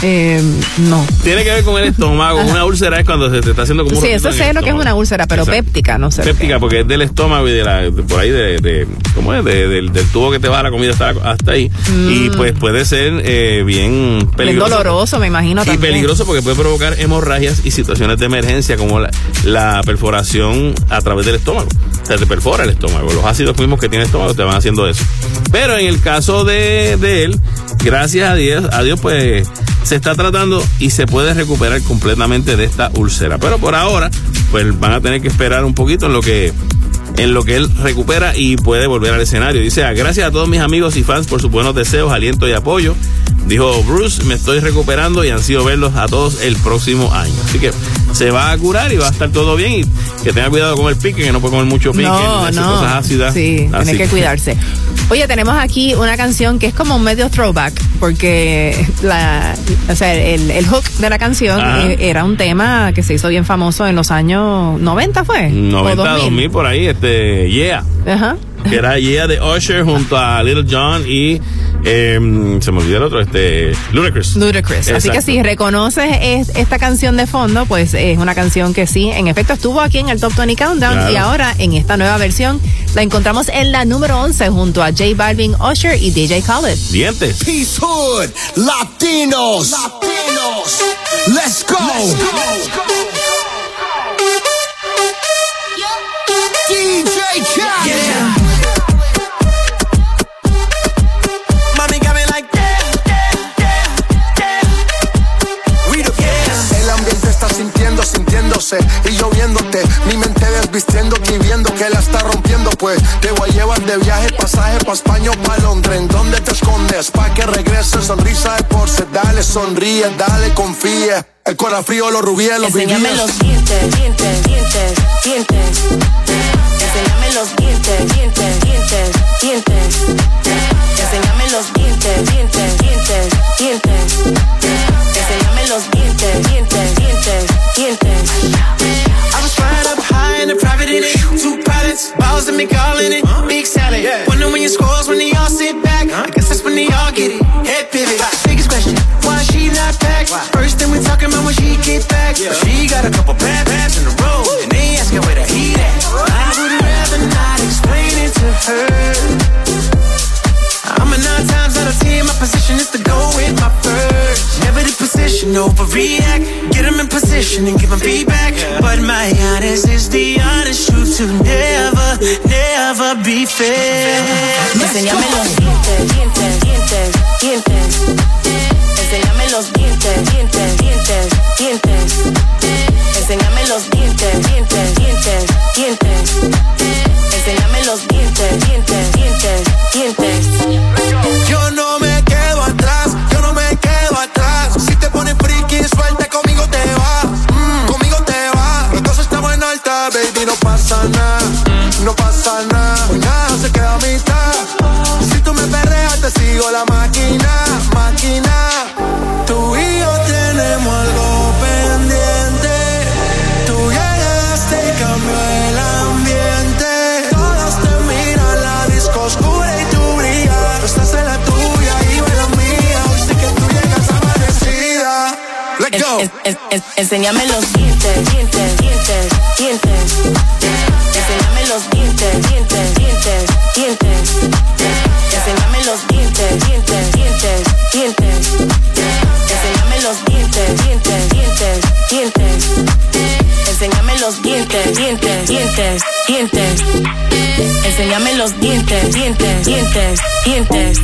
Eh, no. Tiene que ver con el estómago. Una úlcera es cuando se te está haciendo como un Sí, eso sé lo que es una úlcera, pero Exacto. péptica, no sé. Péptica, porque es del estómago y de la, de- por ahí de, de- ¿cómo es? De- del, del tubo que te va la comida hasta, hasta ahí. Y pues puede ser eh, bien es. Bien peligroso. doloroso, me imagino Y también. peligroso porque puede provocar hemorragias y situaciones de emergencia como la, la perforación a través del estómago. O sea, te perfora el estómago. Los ácidos mismos que tiene el estómago te van haciendo eso. Pero en el caso de, de él, gracias a Dios, a Dios, pues se está tratando y se puede recuperar completamente de esta úlcera. Pero por ahora, pues van a tener que esperar un poquito en lo que en lo que él recupera y puede volver al escenario. Dice, "Ah, gracias a todos mis amigos y fans por sus buenos deseos, aliento y apoyo. Dijo Bruce, me estoy recuperando y ansío verlos a todos el próximo año. Así que se va a curar y va a estar todo bien y que tenga cuidado con el pique, que no puede comer mucho pique, No, no. cosas ácidas. Sí, tiene que cuidarse. Oye, tenemos aquí una canción que es como un medio throwback, porque la, o sea, el, el hook de la canción Ajá. eh, era un tema que se hizo bien famoso en los años 90, ¿fue? O 90, 2000. 2000 por ahí, este, Yeah. Ajá. Que era Yeah de Usher junto a Little John y em, se me olvidó el otro, este, Ludacris. Ludacris. Así que si reconoces es- esta canción de fondo, pues es una canción que sí, en efecto estuvo aquí en el Top 20 Countdown Claro. y ahora en esta nueva versión la encontramos en la número 11 junto a J Balvin, Usher y DJ Khaled. Dientes. Peace Hood, Latinos, Latinos, let's go. DJ Khaled. Y lloviéndote. Mi mente desvistiéndote y viendo que la está rompiendo. Pues te voy a llevar de viaje, pasaje pa' España o pa' Londres. ¿En dónde te escondes? Pa' que regreses, sonrisa de porce. Dale, sonríe, dale, confía. El corazón frío, los rubíes, los Enséñame los dientes, dientes, dientes, dientes. Enséñame los dientes, dientes, dientes, dientes. Enséñame los dientes, dientes, dientes, dientes. Enséñame los dientes, dientes, dientes, dientes. I was flying up high in a private in it. Two pilots, balls and me calling it. Big salad. Wonder when your scores when they all sit back. I guess that's when they all get it. Head pivot. Biggest question, why she not back? First thing we talking about when she get back. She got a couple bad babs in a row. And they asking where the heat at. I would rather not explain it to her. I'm a nine times out of ten. My position is to go with my first. Never the position, overreact. Get them in position and give them feedback. But my honest is the honest truth to never, never be fair. Enséñame los dientes, dientes, dientes, dientes. Enséñame los dientes, dientes, dientes, dientes. Enséñame los dientes, dientes, dientes, dientes. Enséñame los dientes, dientes, dientes, dientes. Yo no me quedo atrás, yo no me quedo atrás. Si te pones friki, suelta conmigo te va, mm, conmigo te va. Los dos estamos en alta, baby, no pasa nada, no pasa nada. Nada se queda a mitad. Si tú me perreas, te sigo la máquina, máquina. En- en- en- enséñame los dientes, dientes, dientes, dientes. Enséñame los dientes, dientes, dientes, dientes. Enséñame los dientes, dientes, dientes, dientes. Enséñame los dientes, dientes, dientes, dientes. Enséñame los dientes, dientes, dientes, dientes. Enséñame los dientes, dientes, dientes, dientes.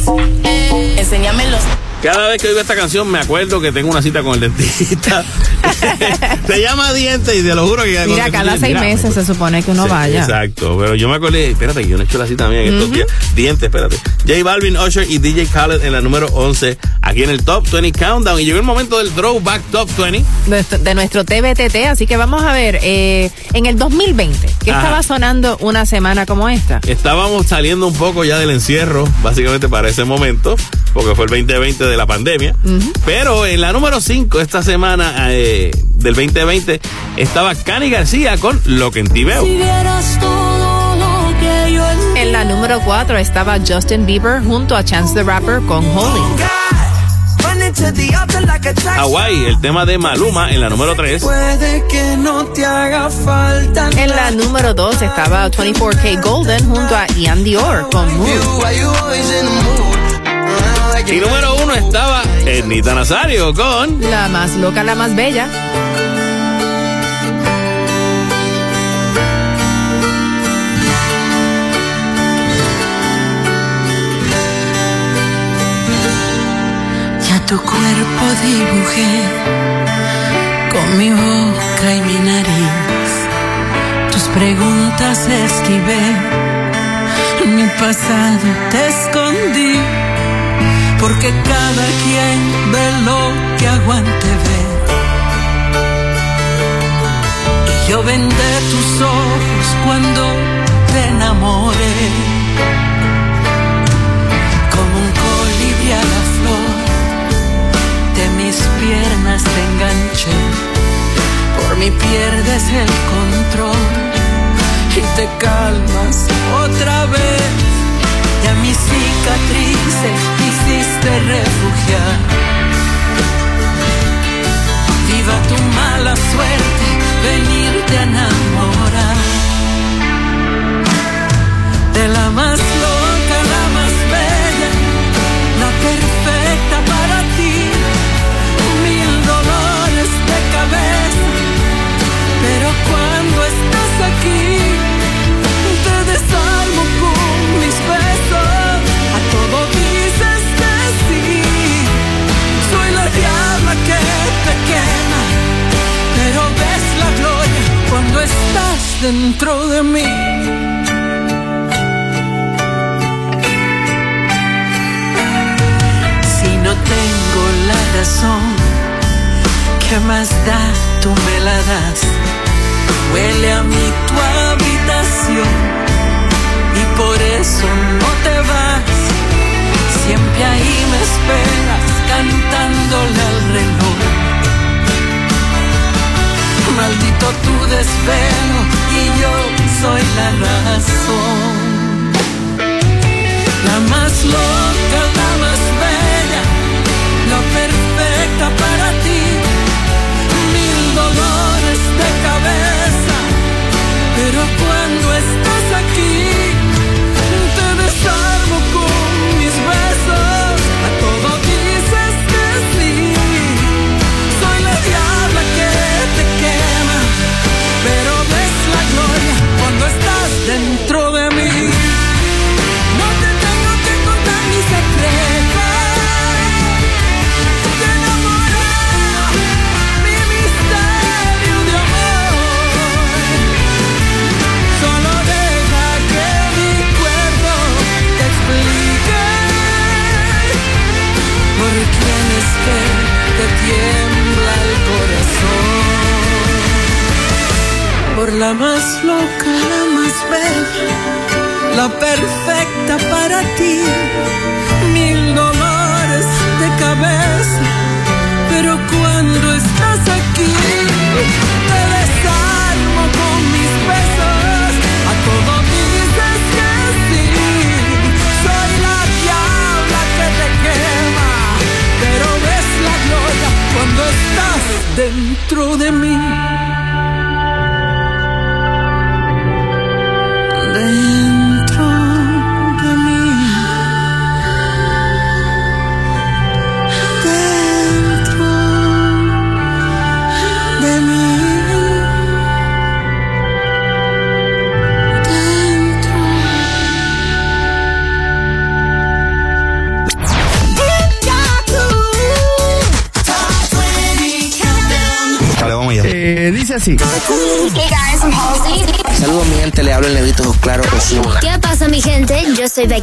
Enséñame los Cada vez que oigo esta canción me acuerdo que tengo una cita con el dentista. Se llama dientes y te lo juro que Mira, cada seis Mira, meses se supone que uno Sí, vaya. Exacto, pero yo me acordé, espérate, que yo no he hecho la cita mía en estos días. Dientes, espérate. J Balvin, Usher y DJ Khaled en la número 11, aquí en el Top 20 Countdown. Y llegó el momento del Throwback Top 20. Nuestro- de nuestro TBTT, así que vamos a ver, eh, en el 2020, ¿qué Ajá. estaba sonando una semana como esta? Estábamos saliendo un poco ya del encierro, básicamente para ese momento, porque fue el 2020 de la pandemia. Pero en la número 5 esta semana eh, del 2020 estaba Cani García con Lo que en ti veo. En la número 4 estaba Justin Bieber junto a Chance the Rapper con Holy. Hawaii, el tema de Maluma en la número 3. Puede que no te haga falta. En la número 2 estaba 24K Golden junto a Ian Dior con Mood. Y número 1 estaba Ernita Nazario con La más loca, la más bella. Ya tu cuerpo dibujé con mi boca y mi nariz. Tus preguntas esquivé, mi pasado te escondí. Porque cada quien ve lo que aguante ver. Y yo vendé tus ojos cuando te enamoré, como un colibrí a la flor, de mis piernas te enganché, por mí pierdes el control y te calmas otra vez. A mis cicatrices quisiste refugiar. Viva tu mala suerte, venirte a enamorar. De la más loca, la más bella, la perfecta para ti. Mil dolores de cabeza, pero cuando estás aquí, estás dentro de mí. Si no tengo la razón, ¿qué más da? Tú me la das. Huele a mí tu habitación y por eso no te vas. Siempre ahí me esperas cantándole al reloj. Maldito tu desvelo y yo soy la razón. La más loca,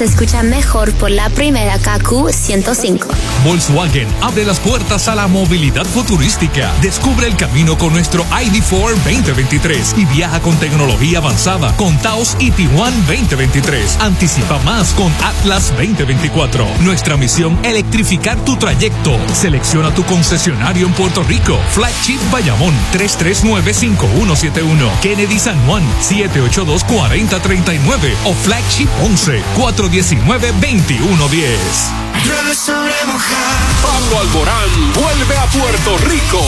se escucha mejor por la primera KQ 105. Volkswagen abre las puertas a la movilidad futurística. Descubre el camino con nuestro ID4 2023 y viaja con tecnología avanzada con Taos y Tiguan 2023. Anticipa más con Atlas 2024. Nuestra misión, electrificar tu trayecto. Selecciona tu concesionario en Puerto Rico. Flagship Bayamón 339-5171. Kennedy San Juan 782-4039 o Flagship 11 419-2110. Llueve sobre mojado. Pablo Alborán vuelve a Puerto Rico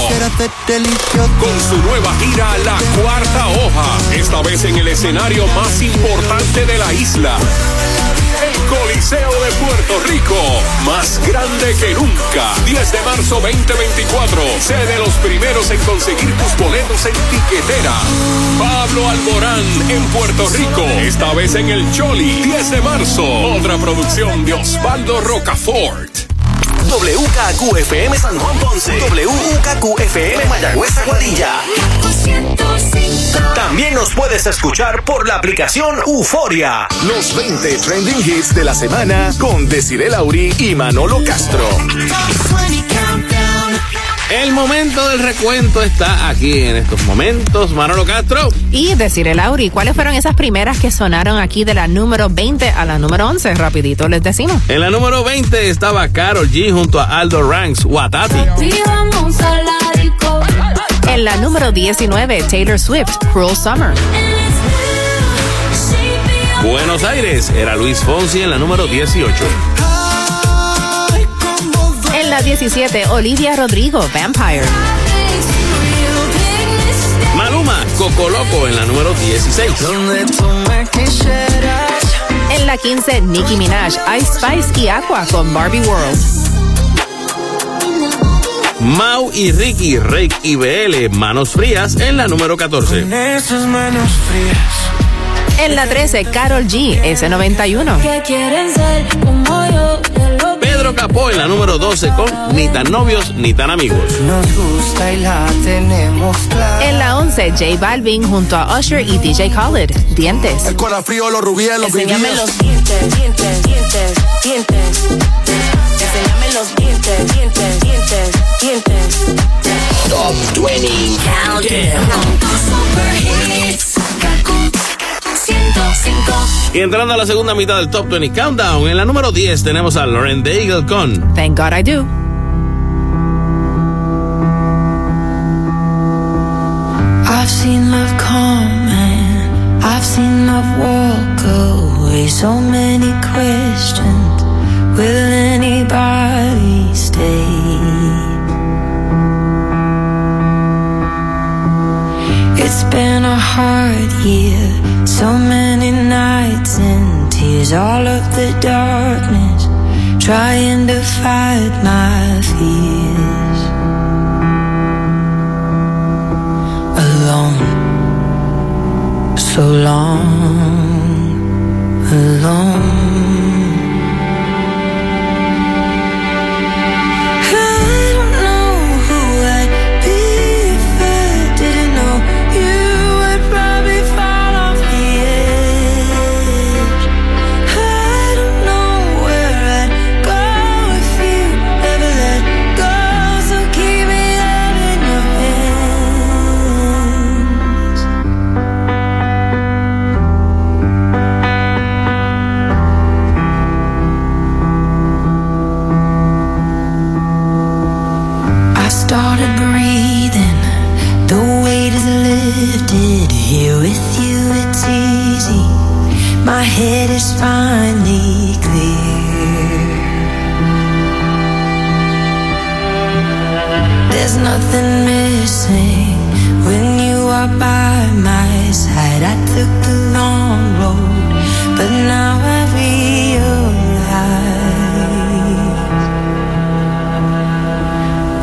con su nueva gira La Cuarta Hoja, esta vez en el escenario más importante de la isla. Coliseo de Puerto Rico, más grande que nunca. 10 de marzo 2024. Sé de los primeros en conseguir tus boletos en tiquetera. Pablo Alborán en Puerto Rico, esta vez en el Choli. 10 de marzo. Otra producción de Osvaldo Rocafort. WKQFM San Juan Ponce. WKQFM Mayagüez Aguadilla. También nos puedes escuchar por la aplicación Euforia. Los 20 trending hits de la semana con Desiree Lauri y Manolo Castro. El momento del recuento está aquí en estos momentos. Manolo Castro. Y decirle, Lauri, ¿cuáles fueron esas primeras que sonaron aquí de la número 20 a la número 11? Rapidito les decimos. En la número 20 estaba Carol G junto a Aldo Ranks, Watati. En la número 19, Taylor Swift, Cruel Summer. Buenos Aires era Luis Fonsi en la número 18. En la 17, Olivia Rodrigo, Vampire. Maluma, Coco Loco en la número 16. En la 15, Nicki Minaj, Ice Spice y Aqua con Barbie World. Mau y Ricky, Rake y BL, Manos Frías en la número 14. En la 13, Carol G, S91. Pedro Capó en la número 12 con Ni tan novios ni tan amigos. Nos gusta y la tenemos clara. En la 11, J Balvin junto a Usher y DJ Khaled, Dientes. El cola frío, los rubíes, los Enséñame los dientes, dientes, dientes, dientes. Enséñame los dientes, dientes, dientes, dientes. Top 20 Y entrando a la segunda mitad del Top 20 Countdown, en la número 10 tenemos a Lauren Daigle con Thank God I Do. I've seen love come and I've seen love walk away. So many questions. Will anybody stay? It's been a hard year. So many nights and tears. All of the darkness. Trying to fight my fears. alone, so long, alone. My head is finally clear. There's nothing missing when you are by my side. I took the long road, but now I realize.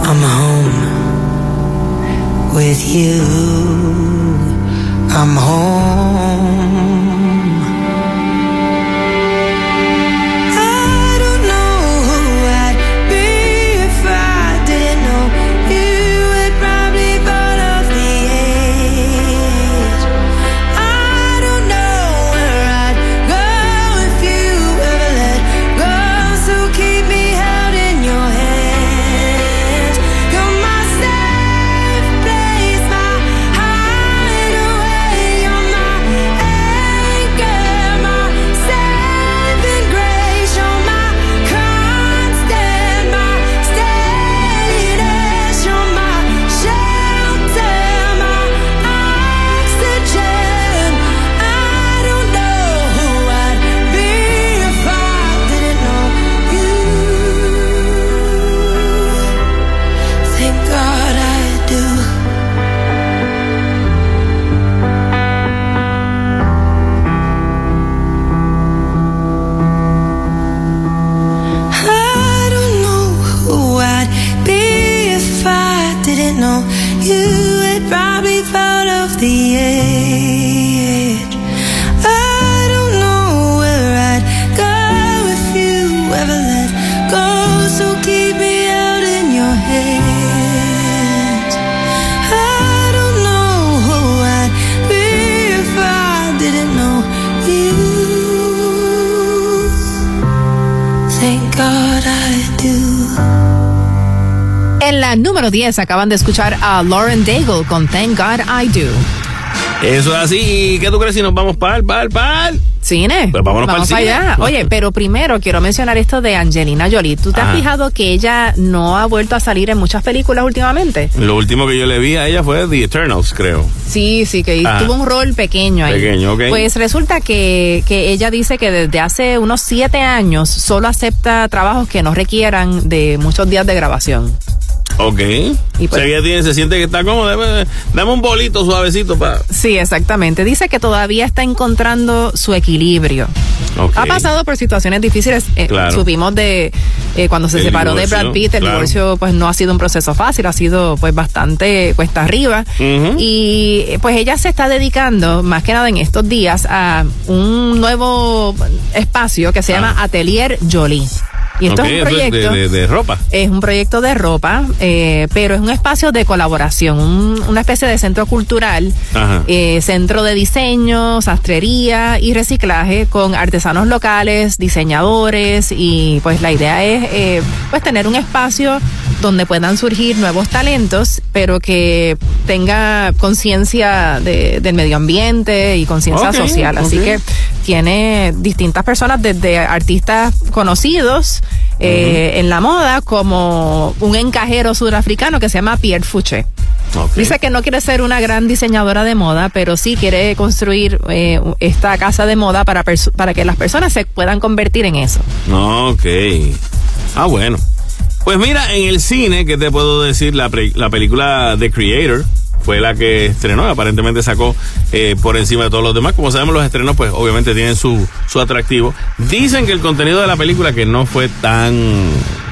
I'm home with you. I'm home. 10 acaban de escuchar a Lauren Daigle con Thank God I Do. Eso es así. ¿Qué tú crees si nos vamos para para el? Cine. Pues vámonos Vamos para el cine. allá. Oye, pero primero quiero mencionar esto de Angelina Jolie. ¿Tú te has Ajá. fijado que ella no ha vuelto a salir en muchas películas últimamente? Lo último que yo le vi a ella fue The Eternals, creo. Sí, sí, que Ajá. tuvo un rol pequeño ahí. Pequeño, ok. Pues resulta que, que ella dice que desde hace unos siete años solo acepta trabajos que no requieran de muchos días de grabación. Ok. Y pues- tiene, se siente que está cómoda. Dame, dame un bolito suavecito para. Sí, exactamente. Dice que todavía está encontrando su equilibrio. Ok. Ha pasado por situaciones difíciles. eh, Claro. Supimos de eh, cuando se El separó de Brad Pitt, el claro. divorcio pues no ha sido un proceso fácil, ha sido pues bastante cuesta arriba. Y pues ella se está dedicando más que nada en estos días a un nuevo espacio que se llama Atelier Jolie. Y esto es un de- proyecto. de, de ropa. Es un proyecto de ropa, eh, pero es un espacio de colaboración, un- una especie de centro cultural, eh, centro de diseño, sastrería y reciclaje con artesanos locales, diseñadores y pues la idea es eh, pues tener un espacio donde puedan surgir nuevos talentos, pero que tenga conciencia de- del medio ambiente y conciencia social. Así que tiene distintas personas, desde artistas conocidos eh, en la moda, como un encajero surafricano que se llama Pierre Fouché. Dice que no quiere ser una gran diseñadora de moda, pero sí quiere construir eh, esta casa de moda para, para que las personas se puedan convertir en eso. Ok. Ah, bueno. Pues mira, en el cine, ¿qué te puedo decir? La, la película The Creator fue la que estrenó, aparentemente sacó eh, por encima de todos los demás. Como sabemos, los estrenos, pues obviamente tienen su, su atractivo. Dicen que el contenido de la película que no fue tan,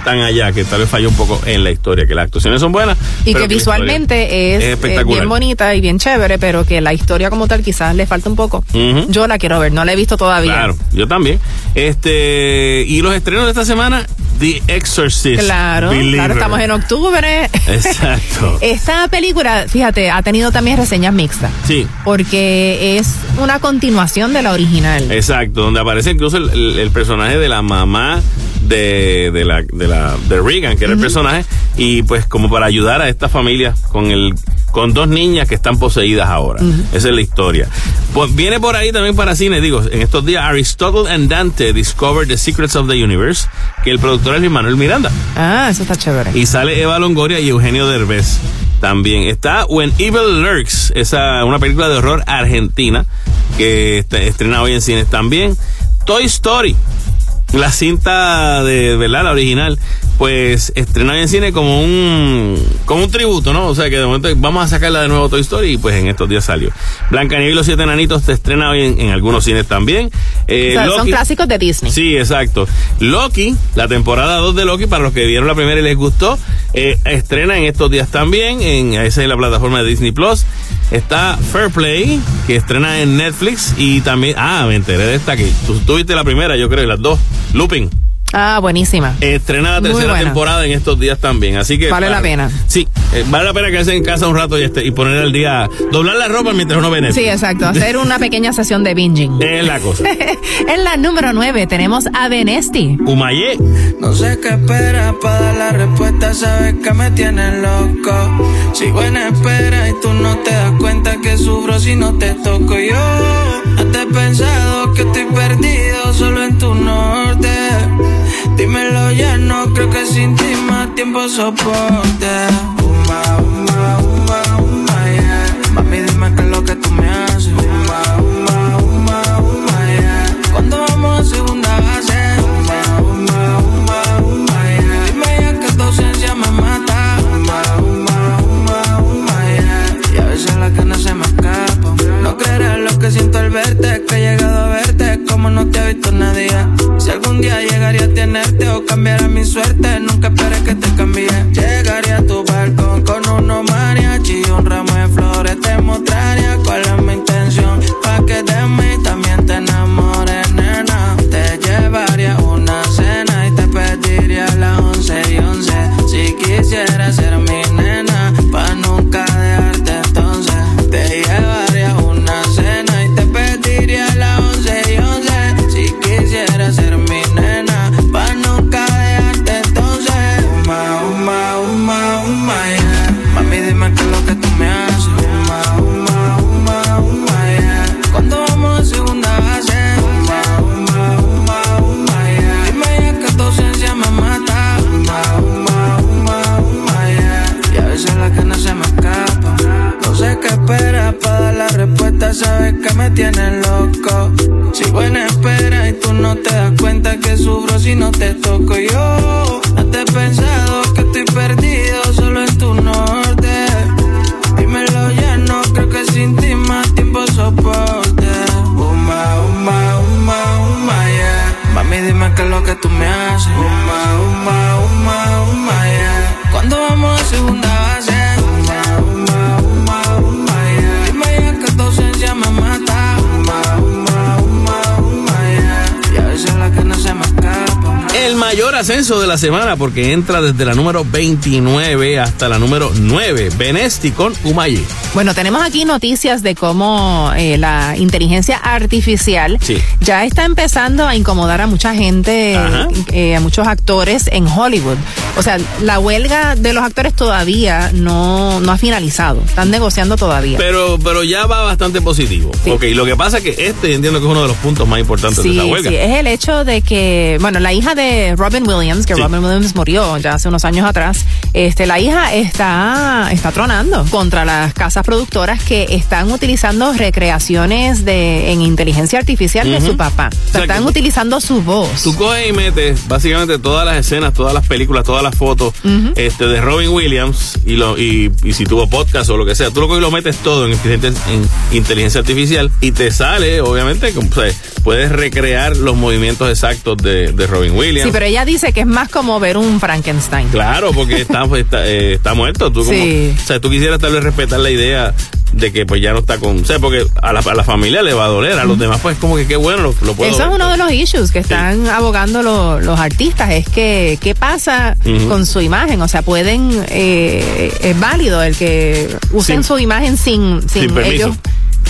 tan allá, que tal vez falló un poco en la historia, que las actuaciones son buenas. Y que visualmente es, es eh, espectacular. bien bonita y bien chévere, pero que la historia como tal quizás le falta un poco. Yo la quiero ver, no la he visto todavía. Claro, yo también. Este, y los estrenos de esta semana, The Exorcist. Claro, claro, estamos en octubre. Exacto. Esta película, fíjate, ha tenido también reseñas mixtas. Sí. Porque es una continuación de la original. Exacto, donde aparece incluso el, el- el personaje de la mamá de, de la de la de Regan, que era el personaje, y pues como para ayudar a esta familia con el con dos niñas que están poseídas ahora. Esa es la historia. Pues viene por ahí también para cine, digo, en estos días Aristotle and Dante Discover the Secrets of the Universe, que el productor es Luis Manuel Miranda. Ah, eso está chévere. Y sale Eva Longoria y Eugenio Derbez. También está When Evil Lurks, esa una película de horror argentina que está estrena hoy en cines también. Toy Story, la cinta de verdad la original, pues estrena hoy en cine como un como un tributo, ¿no? O sea que de momento vamos a sacarla de nuevo Toy Story y pues en estos días salió. Blancanieves y los siete enanitos te estrena hoy en, en algunos cines también. Eh, O sea, son clásicos de Disney. Sí, exacto. Loki, la temporada 2 de Loki, para los que vieron la primera y les gustó, eh, estrena en estos días también, en esa es la plataforma de Disney Plus. Está Fair Play, que estrena en Netflix, y también, ah, me enteré de esta que tú tuviste la primera, yo creo, y las dos. Looping. Ah, buenísima. Estrena la Muy tercera buena. temporada en estos días también, así que... Vale la pena. Sí, eh, vale la pena quedarse en casa un rato y, este, y poner el día, doblar la ropa mientras uno ve Netflix. Sí, exacto. Hacer una pequeña sesión de binging. Es la cosa. en la número 9 tenemos a Benesti. Humayé. No sé qué esperas para dar la respuesta, sabes que me tienes loco. Sigo en espera y tú no te das cuenta que sufro si no te toco yo. Hasta he pensado que estoy perdido solo en tu norte. Dímelo ya, no creo que sin ti más tiempo soporte. Si algún día llegaría a tenerte o cambiara mi suerte, nunca esperes que te cambie. Llegaría a tu balcón con unos mariachi y un ramo de flores. Te mostraría cuál es mi intención. Pa' que de mí también te enamores, nena. Te llevaría una cena y te pediría las once y once. Si quisiera ser mi sabes que me tienes loco. Si buena espera y tú no te das cuenta que sufro si no te toco yo. No te he pensado que estoy perdido solo en tu norte. Dímelo ya, no creo que sin ti más tiempo soporte. Uma, uma, uma, uma, yeah. Mami, dime qué es lo que tú me haces. Uma, uma, ascenso de la semana porque entra desde la número 29 hasta la número 9. Benesti con Umaye. Bueno, tenemos aquí noticias de cómo eh, la inteligencia artificial Sí. ya está empezando a incomodar a mucha gente, eh, a muchos actores en Hollywood. O sea, la huelga de los actores todavía no, no ha finalizado. Están negociando todavía. Pero, pero ya va bastante positivo. Ok, lo que pasa es que este entiendo que es uno de los puntos más importantes de Sí, esa huelga. sí, es el hecho de que, bueno, la hija de Robin Williams, que Sí. Robin Williams murió ya hace unos años atrás, este, la hija está, está tronando contra las casas productoras que están utilizando recreaciones de, en inteligencia artificial de su papá. O sea, sea, están que- utilizando su voz. Tú coges y metes básicamente todas las escenas, todas las películas, todas las fotos este, de Robin Williams y, lo, y, y si tuvo podcast o lo que sea, tú lo coges y lo metes todo en, inteligencia- en inteligencia artificial y te sale, obviamente, o sea, puedes recrear los movimientos exactos de, de Robin Williams. Sí, pero ella dice que es más como ver un Frankenstein. Claro, porque está, está, eh, está muerto. Tú como, Sí. o sea, tú quisieras tal vez respetar la idea de que pues ya no está con... O sea, porque a la, a la familia le va a doler, a los demás pues como que qué bueno, lo, lo puedo Eso es uno de los issues que están abogando lo- los artistas, es que qué pasa con su imagen, o sea, pueden, eh, es válido el que usen su imagen sin, sin, sin permiso. ellos,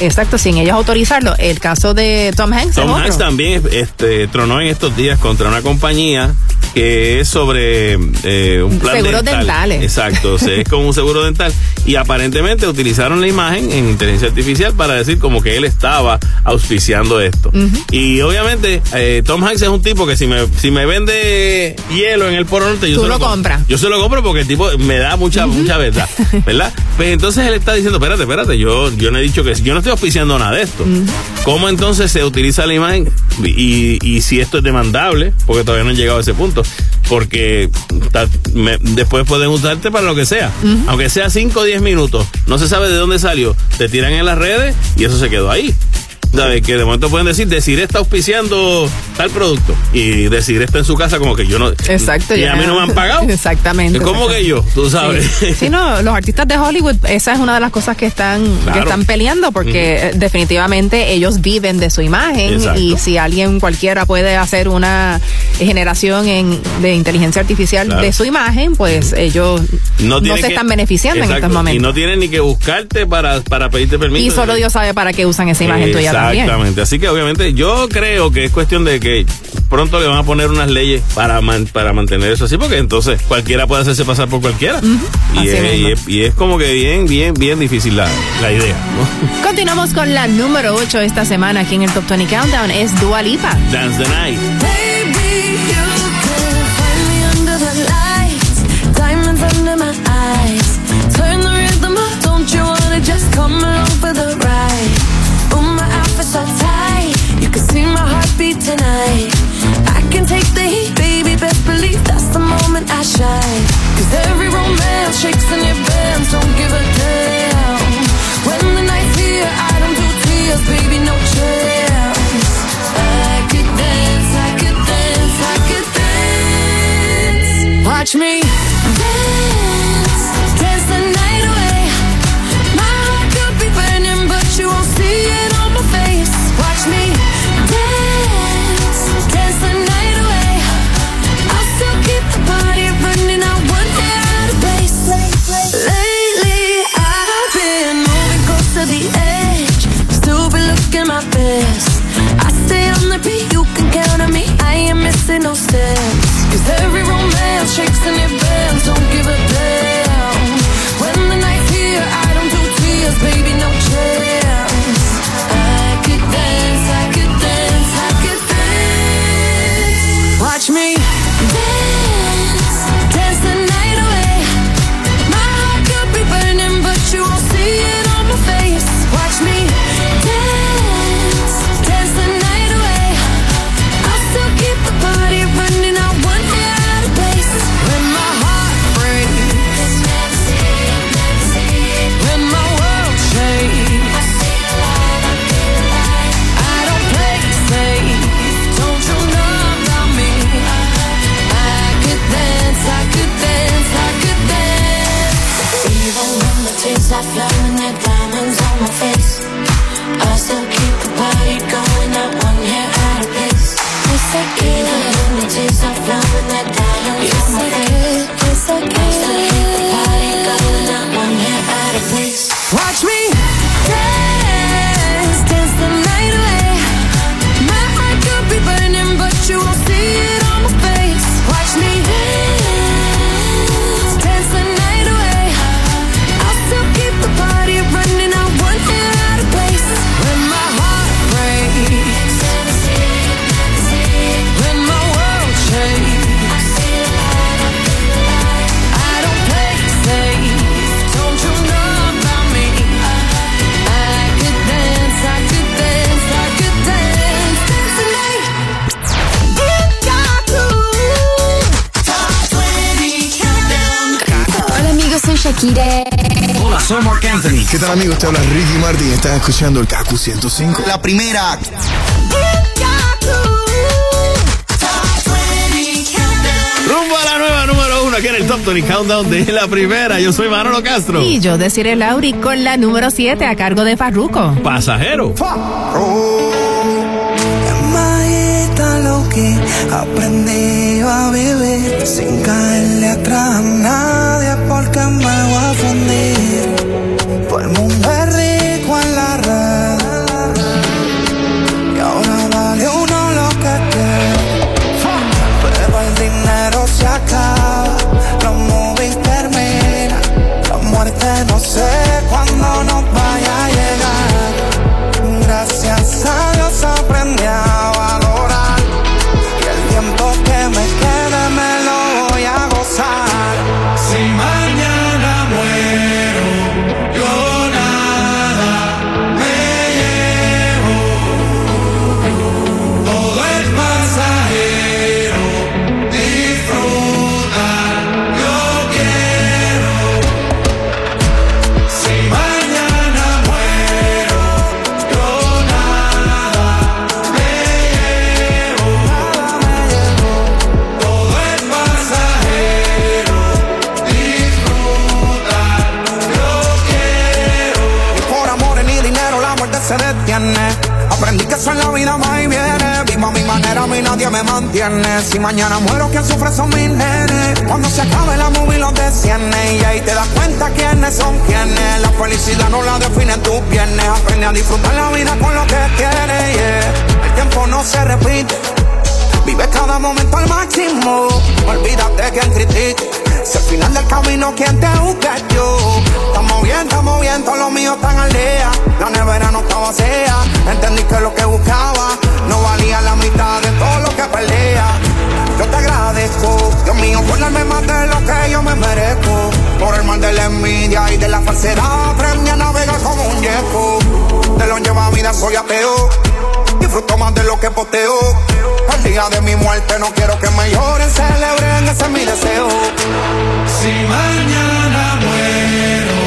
exacto, sin ellos autorizarlo. El caso de Tom Hanks Tom otro. Hanks también este, tronó en estos días contra una compañía que es sobre eh, un plan Seguros dental. dentales. Exacto, o sea, es como un seguro dental. Y aparentemente utilizaron la imagen en inteligencia artificial para decir como que él estaba auspiciando esto. Y obviamente eh, Tom Hanks es un tipo que si me, si me vende hielo en el Polo Norte, yo Tú se lo compro. compras. Yo se lo compro porque el tipo me da mucha, mucha verdad, ¿verdad? Pues entonces él está diciendo, espérate, espérate, yo, yo no he dicho que, yo no estoy auspiciando nada de esto. ¿Cómo entonces se utiliza la imagen? Y, y si esto es demandable, porque todavía no han llegado a ese punto, porque ta- me- después pueden usarte para lo que sea, aunque sea 5 o 10 minutos, no se sabe de dónde salió, te tiran en las redes y eso se quedó ahí. ¿Sabes? Que de momento pueden decir, Decir está auspiciando tal producto y Decir está en su casa como que yo no... Exacto. Y ya. a mí no me han pagado. Exactamente. ¿Cómo que yo? Tú sabes. Sí. Sí, no, los artistas de Hollywood, esa es una de las cosas que están, Claro. que están peleando porque eh, definitivamente ellos viven de su imagen Exacto. y si alguien cualquiera puede hacer una generación en, de inteligencia artificial Claro. de su imagen, pues ellos no, se que- están beneficiando en estos momentos. Y no tienen ni que buscarte para, para pedirte permiso. Y solo Dios sabe para qué usan esa imagen tuya. Exactamente. Así que obviamente yo creo que es cuestión de que pronto le van a poner unas leyes para, man- para mantener eso así, porque entonces cualquiera puede hacerse pasar por cualquiera. y, es, mismo. y, es, y es como que bien, bien, bien difícil la, la idea. ¿no? Continuamos con la número 8 esta semana aquí en el Top 20 Countdown, es Dua Lipa. Dance the night. Heartbeat tonight. I can take the heat, baby, best believe that's the moment I shine. Cause every romance shakes in your bands, don't give a damn. When the night's here, I don't do tears, baby, no chance. I could dance, I could dance, I could dance. Watch me Estás escuchando el Kaku 105. La primera. Rumbo a la nueva número uno aquí en el Top 20 Countdown de la primera. Yo soy Manolo Castro. Y yo deciré Lauri con la número 7 a cargo de Farruko. Pasajero. Lo que aprendí a vivir sin caerle atrás a nadie porque me Aprendí que eso en la vida va y viene. Vivo a mi manera, a mí nadie me mantiene. Si mañana muero, quien sufre son mis nenes. Cuando se acabe la movie los desciende. Y ahí te das cuenta quiénes son quienes. La felicidad no la definen tus piernas. Aprende a disfrutar la vida con lo que quieres. El tiempo no se repite. Vive cada momento al máximo. Olvídate quien critique. Si al final del camino quien te busca yo. Estamos bien, estamos bien, todos los míos están al día. La nevera no estaba vacía. Entendí que lo que buscaba no valía la mitad de todo lo que pelea. Yo te agradezco, Dios mío, por darme más de lo que yo me merezco. Por el mal de la envidia y de la falsedad, aprendí a navegar como un yeco. De lo lleva vida soy ateo. Disfruto de lo que posteo. El día de mi muerte no quiero que me lloren, celebren, ese es mi deseo. Si mañana muero,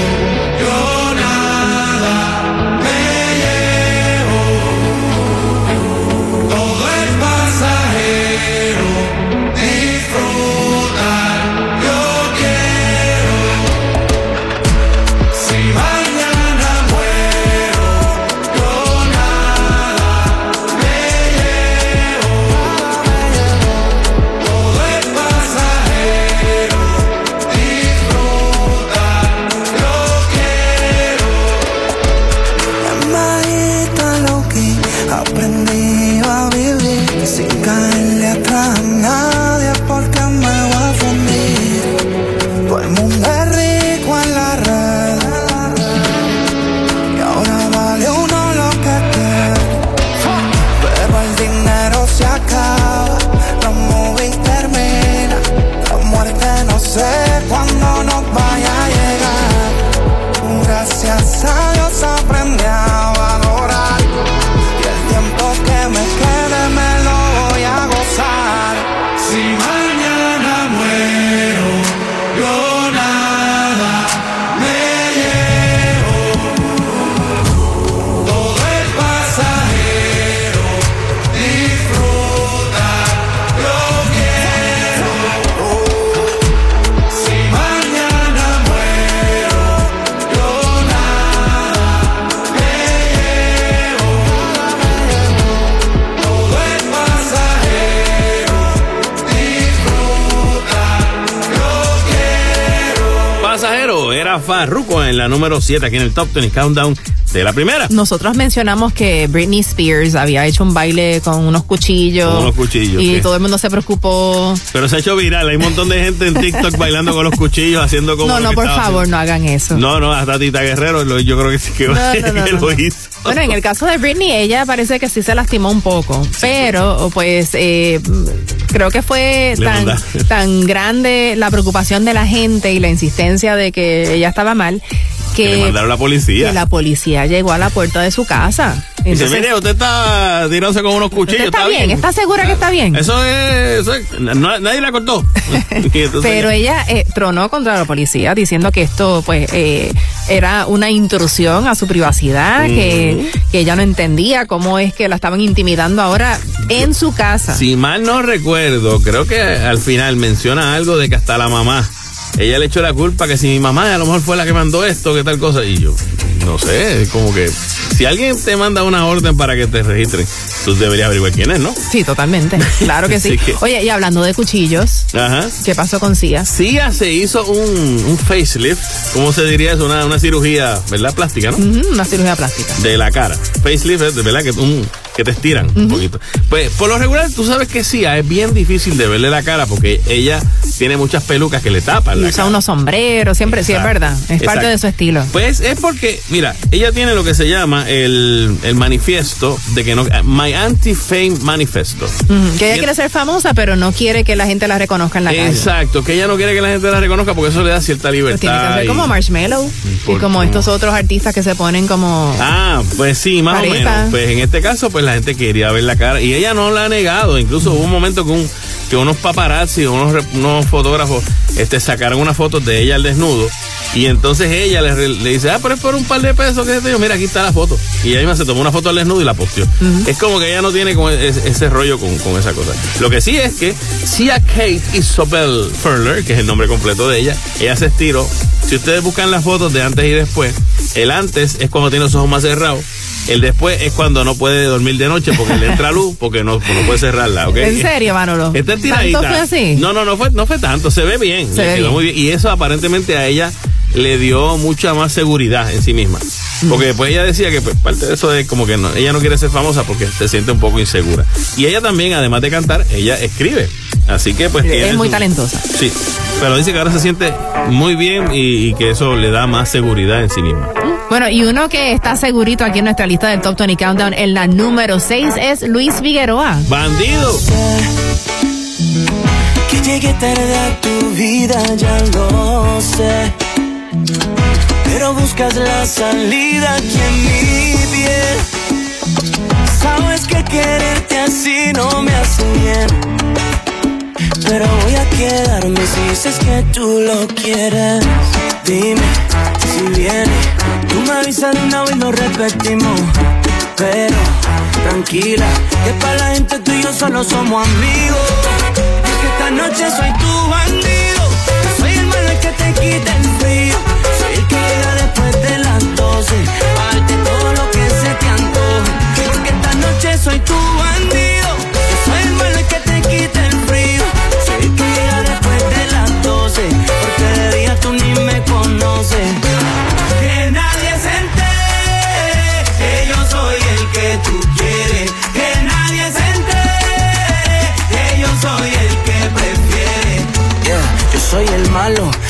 en la número 7 aquí en el Top 20 Countdown de la primera. Nosotros mencionamos que Britney Spears había hecho un baile con unos cuchillos. Con unos cuchillos, Y todo el mundo se preocupó. Pero se ha hecho viral. Hay un montón de gente en TikTok bailando con los cuchillos, haciendo como. no, no, por favor, haciendo. no hagan eso. No, no, hasta Tita Guerrero, lo- yo creo que sí que, No, no, no, que lo hizo. Bueno, en el caso de Britney, ella parece que sí se lastimó un poco, pero pues eh, creo que fue tan, tan grande la preocupación de la gente y la insistencia de que ella estaba mal Que le mandaron la policía. que la policía llegó a la puerta de su casa. Dice, Entonces, mire, usted está tirándose con unos cuchillos. ¿Usted está bien? ¿Está segura que está bien? Eso es. Eso es- no- nadie la cortó. Y Pero ella eh, tronó contra la policía diciendo que esto pues eh, era una intrusión a su privacidad, que, que ella no entendía cómo es que la estaban intimidando ahora en su casa. Si mal no recuerdo, creo que al final menciona algo de que hasta la mamá, ella le echó la culpa que si mi mamá a lo mejor fue la que mandó esto, que tal cosa. Y yo, no sé, como que si alguien te manda una orden para que te registren, tú deberías averiguar quién es, ¿no? Sí, totalmente. Claro que sí. Que- Oye, y hablando de cuchillos, Ajá. ¿qué pasó con Cia? Sia se hizo un, un facelift, ¿cómo se diría eso? Una, una cirugía, ¿verdad? Plástica, ¿no? Una cirugía plástica. De la cara. Facelift es de verdad que, un, que te estiran un poquito. Pues por lo regular, tú sabes que Sia es bien difícil de verle la cara porque ella tiene muchas pelucas que le tapan Y la usa cara. unos sombreros, siempre, sí, es verdad. Es parte de su estilo. Pues es porque, mira, ella tiene lo que se llama el, el manifiesto de que no. My Anti-Fame Manifesto. Que ella quiere ser famosa, pero no quiere que la gente la reconozca en la calle. Exacto, que ella no quiere que la gente la reconozca porque eso le da cierta Pues tiene que libertad. ser y- como Marshmallow y como estos otros artistas que se ponen como... Ah, pues sí, más o menos. Pues en este caso, pues la gente quería ver la cara y ella no la ha negado. Incluso hubo un momento que, un- que unos paparazzi, unos, unos fotógrafos, este, sacaron una foto de ella al desnudo y entonces ella le, dice, ah, pero es por un par de pesos que digo, mira, aquí está la foto. Y ella misma se tomó una foto al desnudo y la posteó. Es como que ella no tiene como ese, ese rollo con, con esa cosa. Lo que sí es que Sia Kate Isabel Furler, que es el nombre completo de ella, ella se estiró. Si ustedes buscan las fotos de antes y después, el antes es cuando tiene los ojos más cerrados. El después es cuando no puede dormir de noche porque le entra luz porque no, no puede cerrarla, ¿ok? ¿En serio, Manolo? Esta estiradita. ¿Tanto fue así? No, no, no fue, no fue tanto. Se ve bien. Se ve quedó bien. muy bien. Y eso aparentemente a ella le dio mucha más seguridad en sí misma. Porque después ella decía que pues, parte de eso es como que no, ella no quiere ser famosa porque se siente un poco insegura. Y ella también, además de cantar, ella escribe. Así que pues... Es muy su- talentosa. Sí, pero dice que ahora se siente muy bien y, y que eso le da más seguridad en sí misma. Bueno, y uno que está segurito aquí en nuestra lista del Top 20 Countdown en la número 6 es Luis Figueroa. ¡Bandido! Que llegué tarde a tu vida, ya lo sé. Pero buscas la salida aquí en mi piel. Sabes que quererte así no me hace bien. Pero voy a quedarme si dices que tú lo quieres. Dime si viene. Tú me avisas de una vez lo repetimos. Pero tranquila, que para la gente tú y yo solo somos amigos. Es que esta noche soy tu bandido. Yo soy el malo el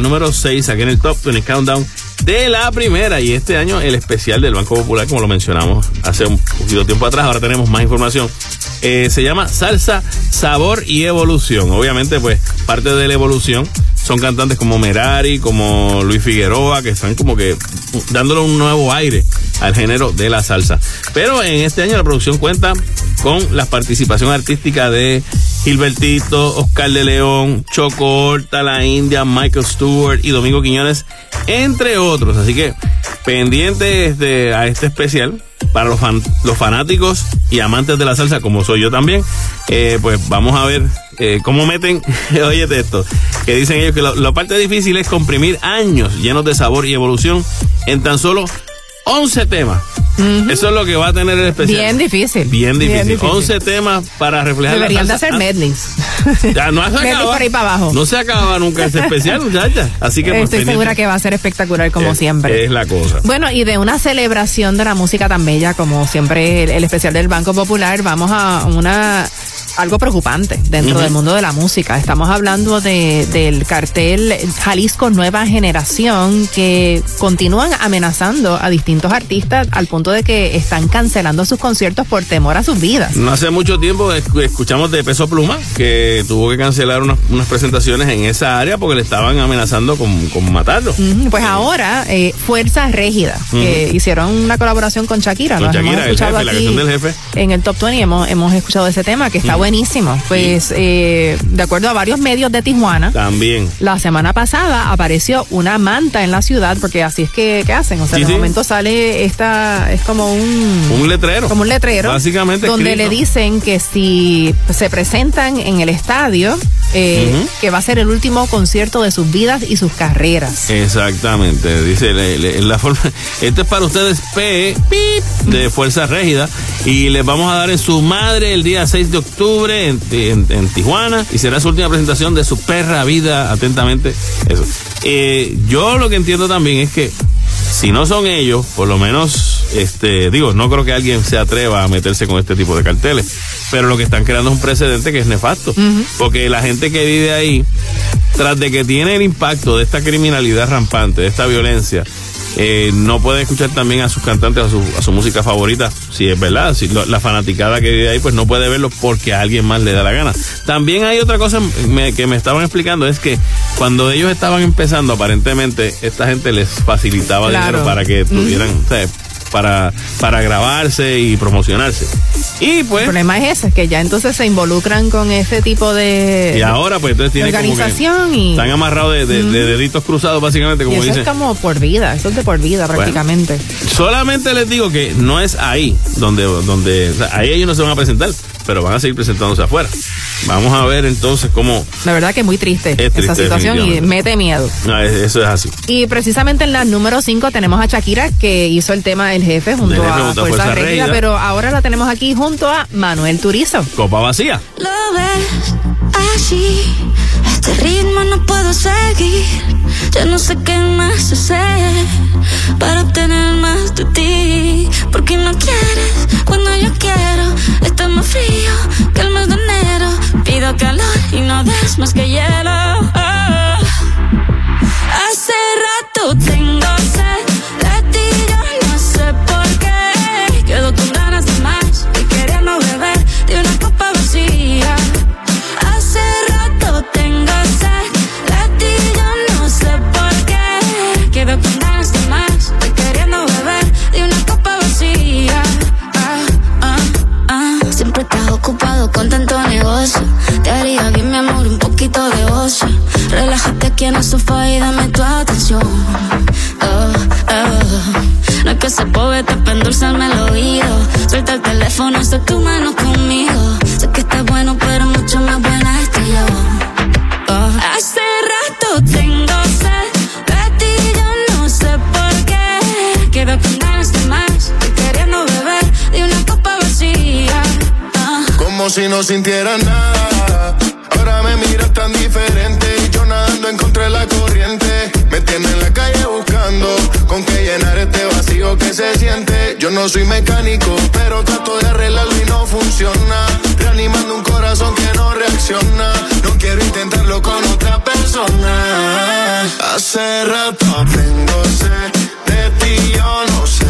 número 6, aquí en el Top 20 Countdown de la primera. Y este año el especial del Banco Popular, como lo mencionamos hace un poquito tiempo atrás, ahora tenemos más información. Eh, se llama Salsa, Sabor y Evolución. Obviamente, pues parte de la evolución son cantantes como Merari, como Luis Figueroa, que están como que dándole un nuevo aire al género de la salsa. Pero en este año la producción cuenta con la participación artística de Gilbertito, Oscar de León, Choco Horta, La India, Michael Stewart y Domingo Quiñones, entre otros. Así que pendientes de, a este especial para los, fan- los fanáticos y amantes de la salsa, como soy yo también, eh, pues vamos a ver eh, cómo meten, oye esto, que dicen ellos que la parte difícil es comprimir años llenos de sabor y evolución en tan solo 11 temas. Eso es lo que va a tener el especial. Bien difícil. Bien difícil. difícil. 11 temas para reflejar Deberían de la hacer medleys. Ya, no se acaba. por ahí para abajo. No se acaba nunca ese especial, muchacha. Así que Estoy segura que va a ser espectacular como Es- siempre. Es la cosa. Bueno, y de una celebración de la música tan bella como siempre el, el especial del Banco Popular, vamos a una algo preocupante dentro del mundo de la música. Estamos hablando de, del cartel Jalisco Nueva Generación que continúan amenazando a distintos artistas al punto de que están cancelando sus conciertos por temor a sus vidas. No hace mucho tiempo esc- escuchamos de Peso Pluma que tuvo que cancelar unas, unas presentaciones en esa área porque le estaban amenazando con, con matarlo. Pues ahora, eh, Fuerza Régida, que hicieron una colaboración con Shakira. Con hemos Shakira, el escuchado jefe, la aquí canción del jefe. En el Top 20 hemos, hemos escuchado ese tema que está Ujú. Buenísimo. Pues, eh, de acuerdo a varios medios de Tijuana, También. la semana pasada apareció una manta en la ciudad, porque así es que, que hacen. O sea, Sí, de sí. momento sale esta, es como un... Un letrero. Como un letrero. Básicamente Donde escrito. le dicen que si se presentan en el estadio, eh, que va a ser el último concierto de sus vidas y sus carreras. Exactamente, dice le- le- la forma. Esto es para ustedes P de Fuerza Régida y les vamos a dar en su madre el día 6 de octubre en, en- en Tijuana y será su última presentación de su perra vida. Atentamente, eso. Eh, yo lo que entiendo también es que si no son ellos, por lo menos, este, digo, no creo que alguien se atreva a meterse con este tipo de carteles, pero lo que están creando es un precedente que es nefasto, porque la gente que vive ahí, tras de que tiene el impacto de esta criminalidad rampante, de esta violencia, eh, no puede escuchar también a sus cantantes, a su, a su música favorita, si es verdad, si lo- la fanaticada que vive ahí, pues no puede verlo porque a alguien más le da la gana. También hay otra cosa me- que me estaban explicando, es que cuando ellos estaban empezando, aparentemente, esta gente les facilitaba Claro. dinero para que tuvieran, o sea, para, para grabarse y promocionarse. Y pues... El problema es ese, que ya entonces se involucran con ese tipo de Y ahora, pues entonces tienen como que- organización y Están amarrados de, de- de deditos cruzados, básicamente, y como eso dicen. es como por vida, eso es de por vida Bueno. prácticamente. Solamente les digo que no es ahí donde, donde o sea, ahí ellos no se van a presentar, pero van a seguir presentándose afuera. Vamos a ver entonces cómo. La verdad que es muy triste, Es triste, esa situación y mete miedo. No, es- eso es así. Y precisamente en la número 5 tenemos a Shakira que hizo el tema El Jefe junto El Jefe a Fuerza Fuerza pero ahora la tenemos aquí junto a Manuel Turizo. Copa vacía. Lo ves así, este ritmo no puedo seguir. Ya no sé qué más hacer para obtener más de ti. Porque no quieres cuando yo quiero. Está más frío que el mes de enero. Pido calor y no des más que hielo. Oh. Hace rato tengo sed ocupado con tanto negocio. Te haría bien, mi amor, un poquito de ocio. Relájate aquí en el sofá y dame tu atención. Oh, oh. No es que se poeta para endulzarme el oído. Suelta el teléfono, hasta tu mano conmigo. Sé que estás bueno, si no sintiera nada. Ahora me miras tan diferente y yo nadando encontré la corriente. Me tiene en la calle buscando con qué llenar este vacío que se siente. Yo no soy mecánico, pero trato de arreglarlo y no funciona. Reanimando un corazón que no reacciona. No quiero intentarlo con otra persona. Hace rato vengo de ti, yo no sé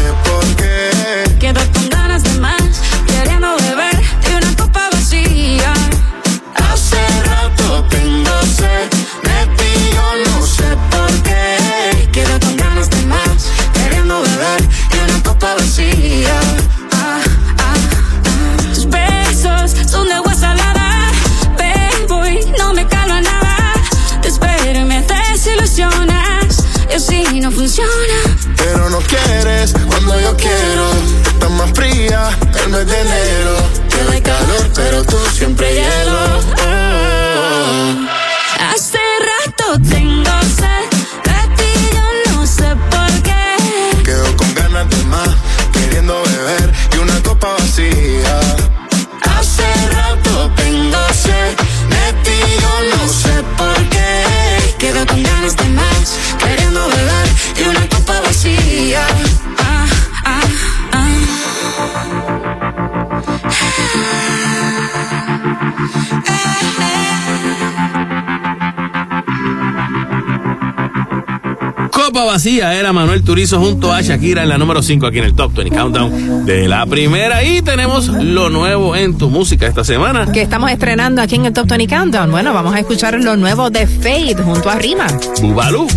Copa vacía era Manuel Turizo junto a Shakira en la número 5 aquí en el Top 20 Countdown de la primera. Y tenemos lo nuevo en tu música esta semana. Que estamos estrenando aquí en el Top 20 Countdown. Bueno, vamos a escuchar lo nuevo de Fade junto a Rima. Bubalú.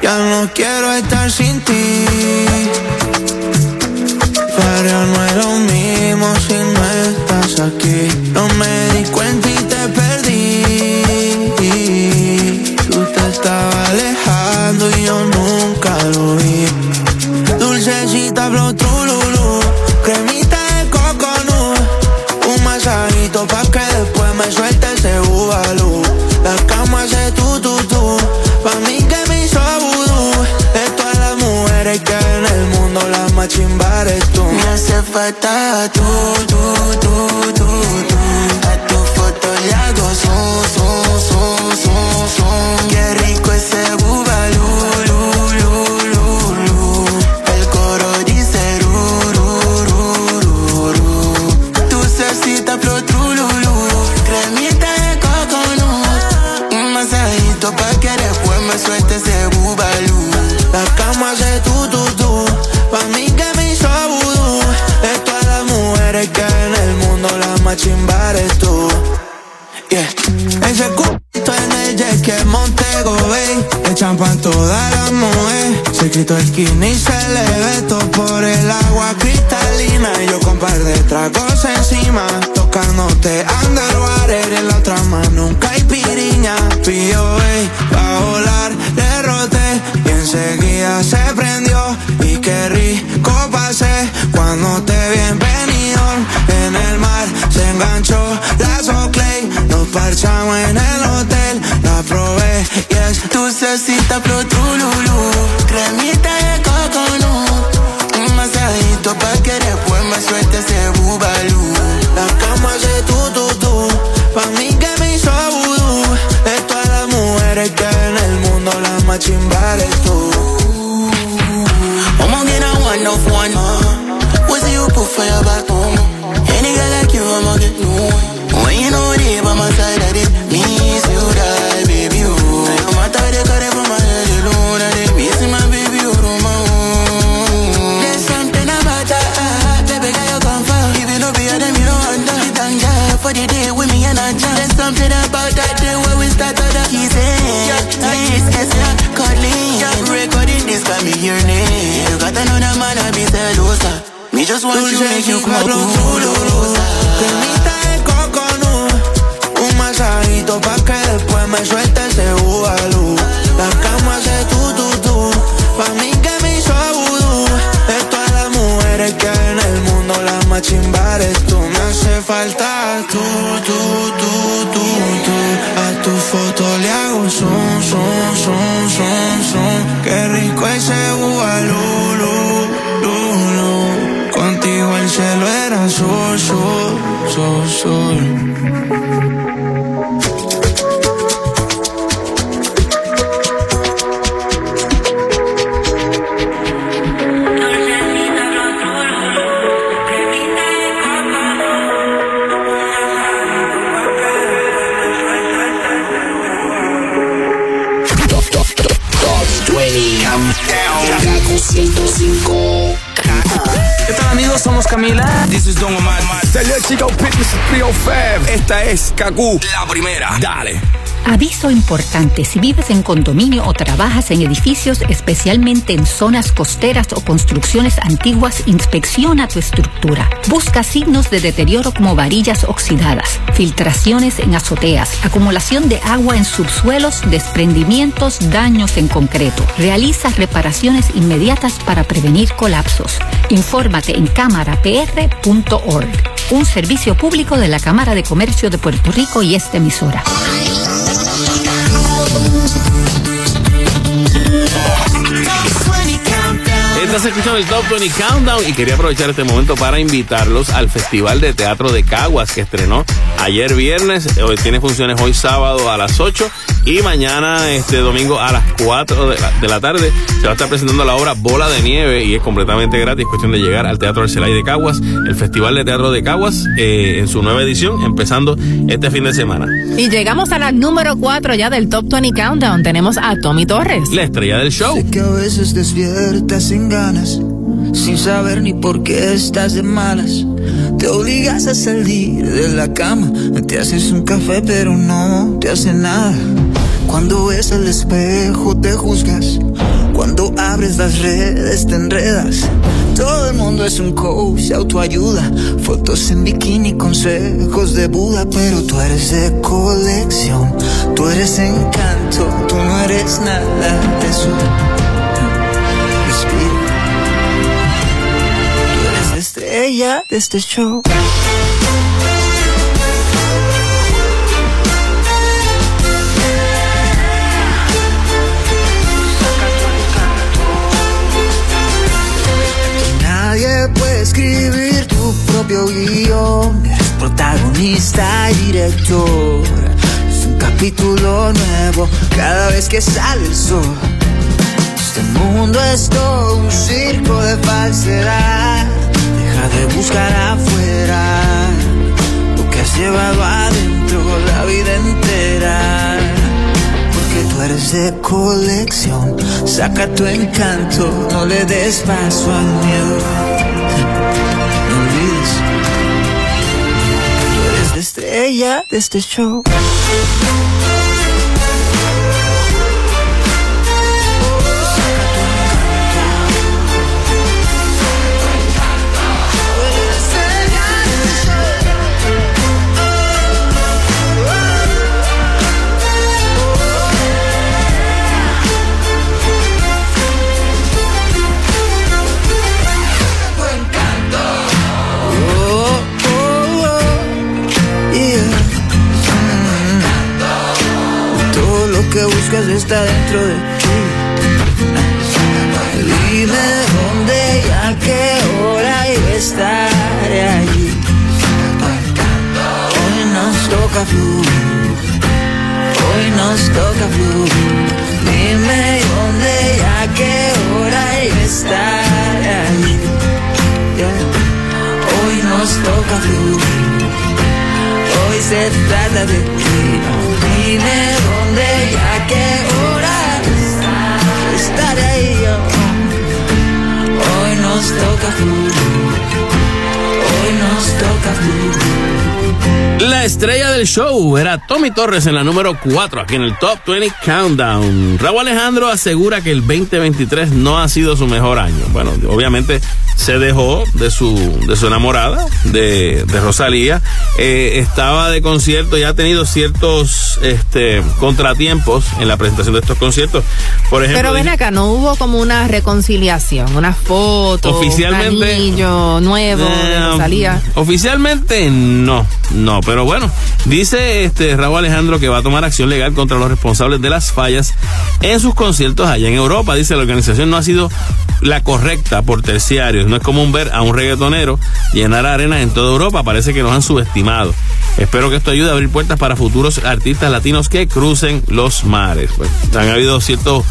Ya no quiero estar sin ti. Pero no es lo mismo si no estás aquí. No me di cuenta y but I do, do, do, do, do. escrito skinny se le ve todo por el agua cristalina. Y yo con par de tragos encima, tocándote underwater en la trama. Nunca hay piriña, POA, va a volar, derroté. Y enseguida se prendió. Y qué rico pasé cuando te vi en el mar se enganchó la Soclay. Nos parchamos en el hotel, la probé. Y es dulcecita, pero tu lulu. Cremita de coconut. Un masajito pa' que después me suelte ese bubalú. La cama se just want Dulce you make you cuatro tururú Cremita de coconut Un masajito pa' que después me suelte ese bubalú La cama hace tu tu tu Pa' mí que me hizo vudú. De todas las mujeres que hay en el mundo Las más chimbares tú. Me hace falta tú, tú Chico Fitness 305. Esta es Kaku, la primera. Dale. Aviso importante, si vives en condominio o trabajas en edificios, especialmente en zonas costeras o construcciones antiguas, inspecciona tu estructura. Busca signos de deterioro como varillas oxidadas, filtraciones en azoteas, acumulación de agua en subsuelos, desprendimientos, daños en concreto. Realiza reparaciones inmediatas para prevenir colapsos. Infórmate en cámarapr.org, un servicio público de la Cámara de Comercio de Puerto Rico y esta emisora. Estás escuchando el Top 20 Countdown y quería aprovechar este momento para invitarlos al Festival de Teatro de Caguas que estrenó ayer viernes. Hoy tiene funciones hoy sábado a las 8 y mañana este domingo a las 4 de la, de la tarde se va a estar presentando la obra Bola de Nieve y es completamente gratis. Cuestión de llegar al Teatro Arcelay de Caguas, el Festival de Teatro de Caguas eh, en su nueva edición, empezando este fin de semana. Y llegamos a la número 4 ya del Top 20 Countdown. Tenemos a Tommy Torres. La estrella del show. Sé que a veces despiertas sin ganas, sin saber ni por qué estás de malas. Te obligas a salir de la cama, te haces un café pero no te hace nada. Cuando ves el espejo te juzgas, cuando abres las redes te enredas. Todo el mundo es un coach, autoayuda, fotos en bikini, consejos de Buda, pero tú eres de colección, tú eres encanto, tú no eres nada de eso. Respira. Tú eres la estrella de este show. Nadie puede escribir tu propio guion. Eres protagonista y director. Es un capítulo nuevo cada vez que sale el sol. Este mundo es todo un circo de falsedad. Deja de buscar afuera lo que has llevado adentro la vida entera. Porque tú eres de colección. Saca tu encanto, no le des paso al miedo. La estrella de este show. Está dentro de ti. Dime dónde y a qué hora estaré allí. Hoy nos toca fluir. Hoy nos toca fluir. Dime dónde y a qué hora estaré allí. Hoy nos toca fluir. Se trata de ti. Dime dónde y a qué hora estaré yo. Hoy nos toca fluir. Hoy nos toca fluir. La estrella del show era Tommy Torres en la número 4 aquí en el Top 20 Countdown. Raúl Alejandro asegura que el 2023 no ha sido su mejor año. Bueno, obviamente se dejó de su, de su enamorada, de, de Rosalía. Eh, estaba de concierto y ha tenido ciertos este, contratiempos en la presentación de estos conciertos. Por ejemplo, Pero ven acá, no hubo como una reconciliación, una foto, Oficialmente- un anillo nuevo de Eh, Rosalía. Oficialmente no, no, pero bueno, dice este Raúl Alejandro que va a tomar acción legal contra los responsables de las fallas en sus conciertos allá en Europa. Dice la organización no ha sido la correcta por terciarios. No es común ver a un reggaetonero llenar arenas en toda Europa. Parece que nos han subestimado. Espero que esto ayude a abrir puertas para futuros artistas latinos que crucen los mares. Pues, han habido ciertos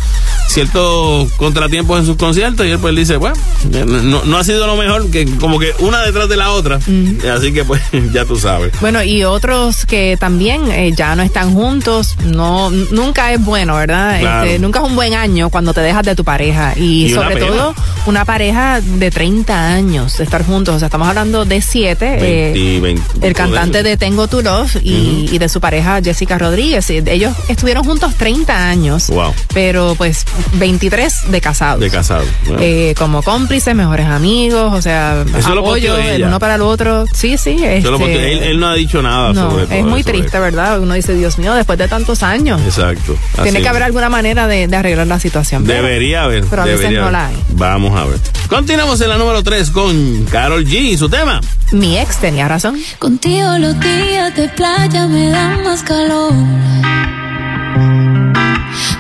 ciertos contratiempos en sus conciertos y él pues dice, bueno, no, no ha sido lo mejor, que como que una detrás de la otra. Así que pues ya tú sabes. Bueno, y otros que también eh, ya no están juntos. No, nunca es bueno, ¿verdad? Claro. Este, nunca es un buen año cuando te dejas de tu pareja. Y, sobre todo, una pareja de 30 años de estar juntos. O sea, estamos hablando de 7. 20, 20, el cantante de Tengo Tu Love y, y de su pareja Jessica Rodríguez. Y Ellos estuvieron juntos 30 años. Wow. Pero pues 23 de casados. De casado. Bueno. Eh, como cómplices, mejores amigos, o sea, Eso apoyo el uno para el otro. Sí, sí. Este, él no ha dicho nada no, sobre todo es muy eso, triste, ¿verdad? Uno dice, Dios mío, después de tantos años. Exacto. Tiene que haber alguna manera de, de arreglar la situación. pero- Debería haber. Pero a veces no haber. la hay. Vamos a ver. Continuamos en la número 3 con Carol G y su tema. Mi ex tenía razón. Contigo los días de playa me dan más calor.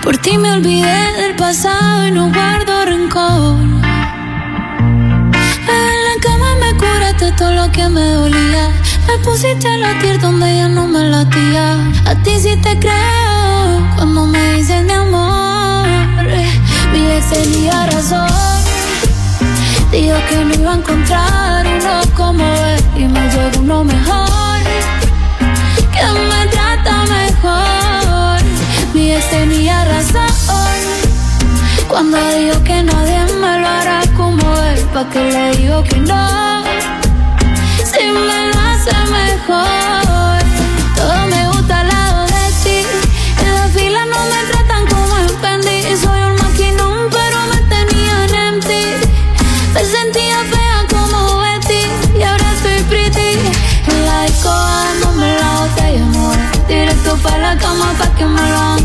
Por ti me olvidé del pasado y no guardo rencor. Todo lo que me dolía. Me pusiste a latir donde ya no me latía. A ti sí te creo cuando me dices mi amor. Mi ex tenía razón. Dijo que no iba a encontrar uno como él y me llegó uno mejor que me trata mejor. Mi ex tenía razón cuando dijo que nadie me lo hará como él. Pa' que le digo que no, mejor. Todo me gusta al lado de ti. En la fila no me tratan como en Fendi. Soy un maquinón, pero me tenían en ti. Me sentía fea como Betty y ahora estoy pretty. En la disco dándome la botella, amor. Directo para la cama pa' que me lo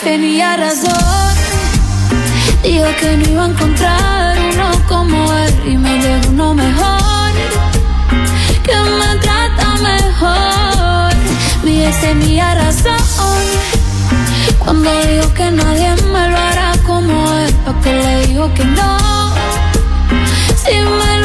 tenía razón. Dijo que no iba a encontrar uno como él y me llegó uno mejor que me trata mejor. Mi ex tenía razón cuando dijo que nadie me lo hará como él, porque le digo que no, si me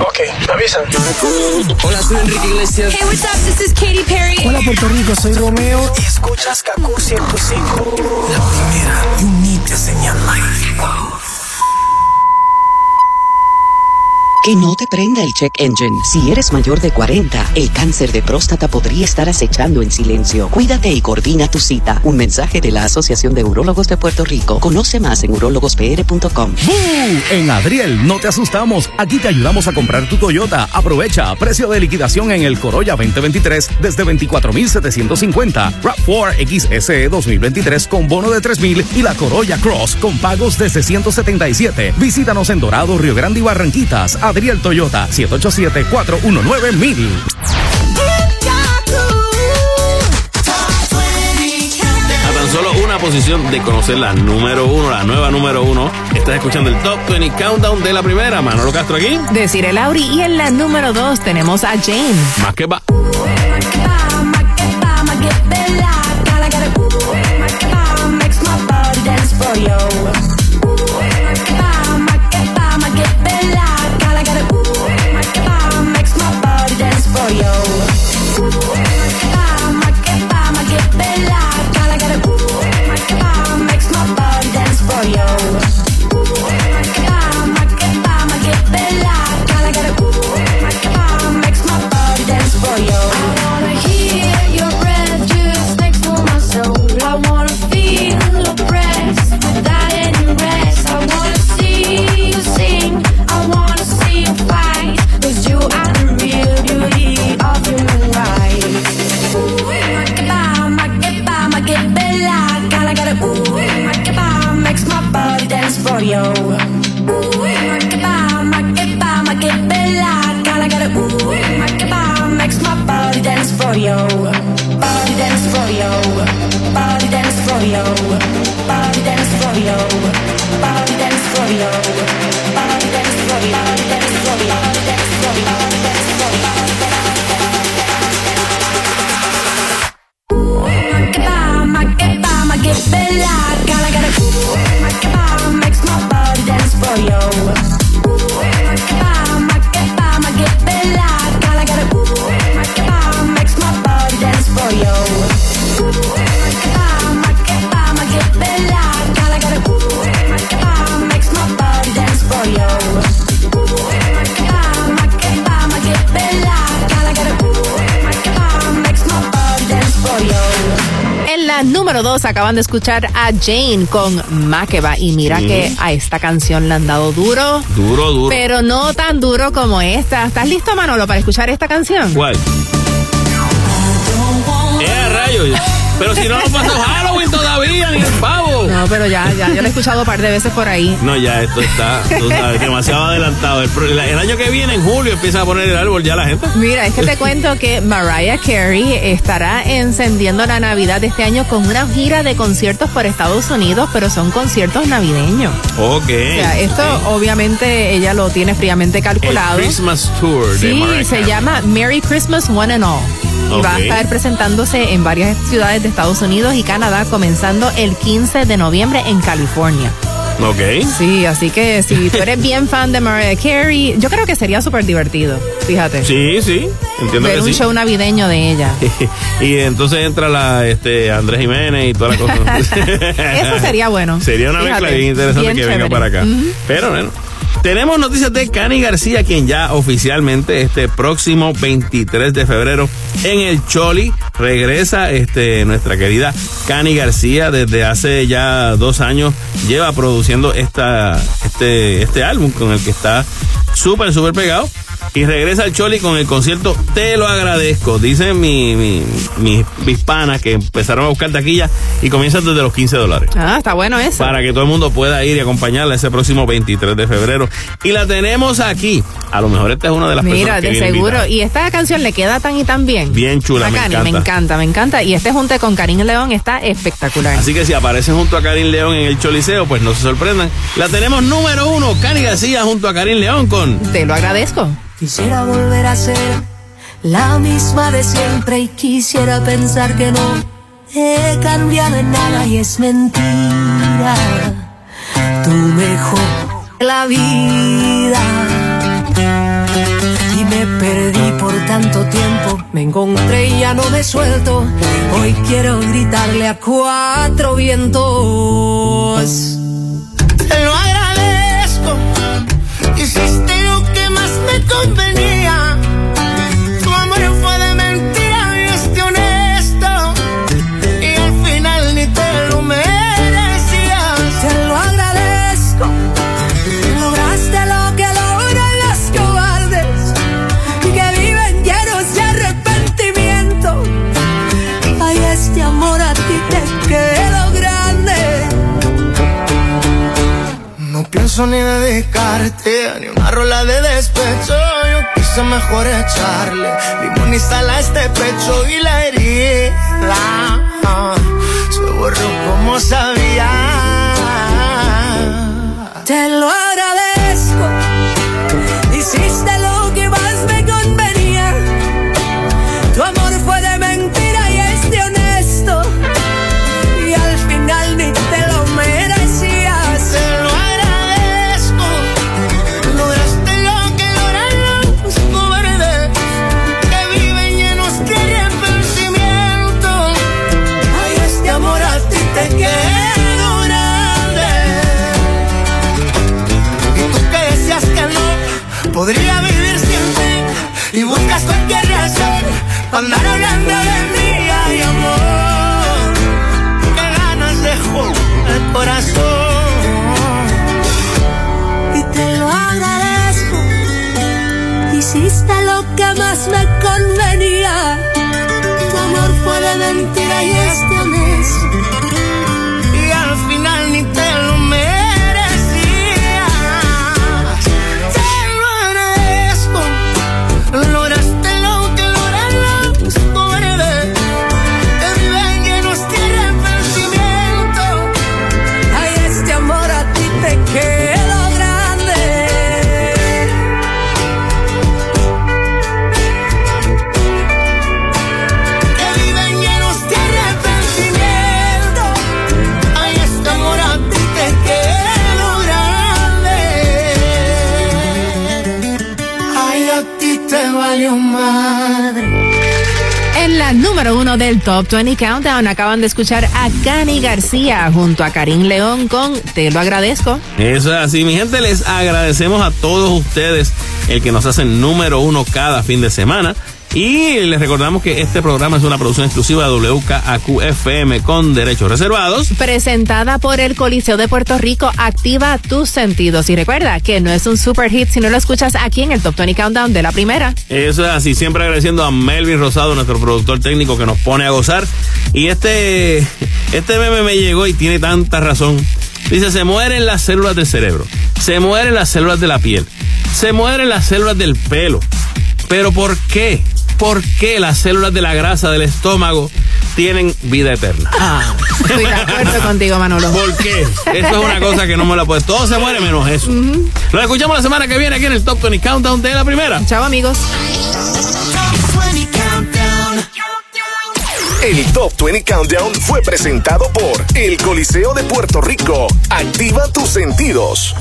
Ok, me avisan. Hola, soy Enrique Iglesias. Hey, what's up? This is Katy Perry. Hola Puerto Rico, soy Romeo y escuchas Kaku 105. La primera Que no te prenda el check engine. Si eres mayor de 40, el cáncer de próstata podría estar acechando en silencio. Cuídate y coordina tu cita. Un mensaje de la Asociación de Urólogos de Puerto Rico. Conoce más en urologospr.com. En Adriel no te asustamos. Aquí te ayudamos a comprar tu Toyota. Aprovecha precio de liquidación en el Corolla 2023 desde 24,750. RAV4 XSE 2023 con bono de 3,000 y la Corolla Cross con pagos desde 177. Visítanos en Dorado, Río Grande y Barranquitas. Adriel Toyota 787-419-1000. A tan solo una posición de conocer la número uno, la nueva número uno. Estás escuchando el Top 20 Countdown de la primera. Manolo Castro aquí. Decir el Auri y en la número 2 tenemos a Jane. Más que va. Acaban de escuchar a Jane con Makeba y mira Mm. que a esta canción le han dado duro, Duro, duro. pero no tan duro como esta. ¿Estás listo, Manolo, para escuchar esta canción? ¿Cuál? Eh, rayos. Pero si no nos pasó Halloween todavía, ni el No, pero ya, ya, yo lo he escuchado un par de veces por ahí. No, ya esto está, tú sabes, demasiado adelantado. El, el año que viene, en julio, empieza a poner el árbol ya la gente. Mira, es que te cuento que Mariah Carey estará encendiendo la Navidad de este año con una gira de conciertos por Estados Unidos, pero son conciertos navideños. Ok. O sea, esto obviamente ella lo tiene fríamente El calculado. Christmas Tour de Sí, Mariah se Carey. llama Merry Christmas One and All. Y va a estar presentándose en varias ciudades de Estados Unidos y Canadá, comenzando el 15 de noviembre en California. Ok. Sí, así que si tú eres bien fan de Mariah Carey, yo creo que sería súper divertido, fíjate. Sí, sí, entiendo Ver que un sí. show navideño de ella. y entonces entra la este Andrés Jiménez y toda la cosa. Eso sería bueno. Sería una Fíjate, mezcla bien interesante bien que venga para acá. Pero bueno. Tenemos noticias de Cani García, quien ya oficialmente este próximo 23 de febrero en el Choli. Regresa este nuestra querida Cani García. Desde hace ya dos años lleva produciendo esta este este álbum con el que está súper súper pegado y regresa al Choli con el concierto Te lo agradezco. Dicen mi, mi, mis mis panas que empezaron a buscar taquilla y comienzan desde los 15 dólares Ah, está bueno eso. para que todo el mundo pueda ir y acompañarla ese próximo 23 de febrero. Y la tenemos aquí. A lo mejor esta es una de las Mira, personas que de viene seguro. invitada. Y esta canción le queda tan y tan bien. Bien chula, me encanta. me encanta, me encanta. Y este junte con Karim León está espectacular. Así que si aparece junto a Karim León en el Choliseo, pues no se sorprendan. La tenemos número uno, Cani García junto a Karim León con Te lo agradezco. Quisiera volver a ser la misma de siempre y quisiera pensar que no he cambiado en nada y es mentira. Tú mejor la vida. Y me perdí por tanto tiempo, me encontré y ya no me suelto. Hoy quiero gritarle a cuatro vientos. Este pecho y la Top 20 Countdown acaban de escuchar a Cani García junto a Karim León con Te lo agradezco. Eso es así, mi gente, les agradecemos a todos ustedes el que nos hacen número uno cada fin de semana. Y les recordamos que este programa es una producción exclusiva de WKAQ-FM con derechos reservados. Presentada por el Coliseo de Puerto Rico, activa tus sentidos. Y recuerda que no es un super hit si no lo escuchas aquí en el Top 20 Countdown de la primera. Eso es así, siempre agradeciendo a Melvin Rosado, nuestro productor técnico que nos pone a gozar. Y este, este meme me llegó y tiene tanta razón. Dice, se mueren las células del cerebro, se mueren las células de la piel, se mueren las células del pelo. Pero ¿por qué? ¿Por qué las células de la grasa del estómago tienen vida eterna? Ah, estoy de acuerdo contigo, Manolo. ¿Por qué? Eso es una cosa que no me la puedes. Todo se muere menos eso. Lo escuchamos la semana que viene aquí en el Top 20 Countdown de la primera. Chao, amigos. El Top 20 Countdown fue presentado por El Coliseo de Puerto Rico. Activa tus sentidos.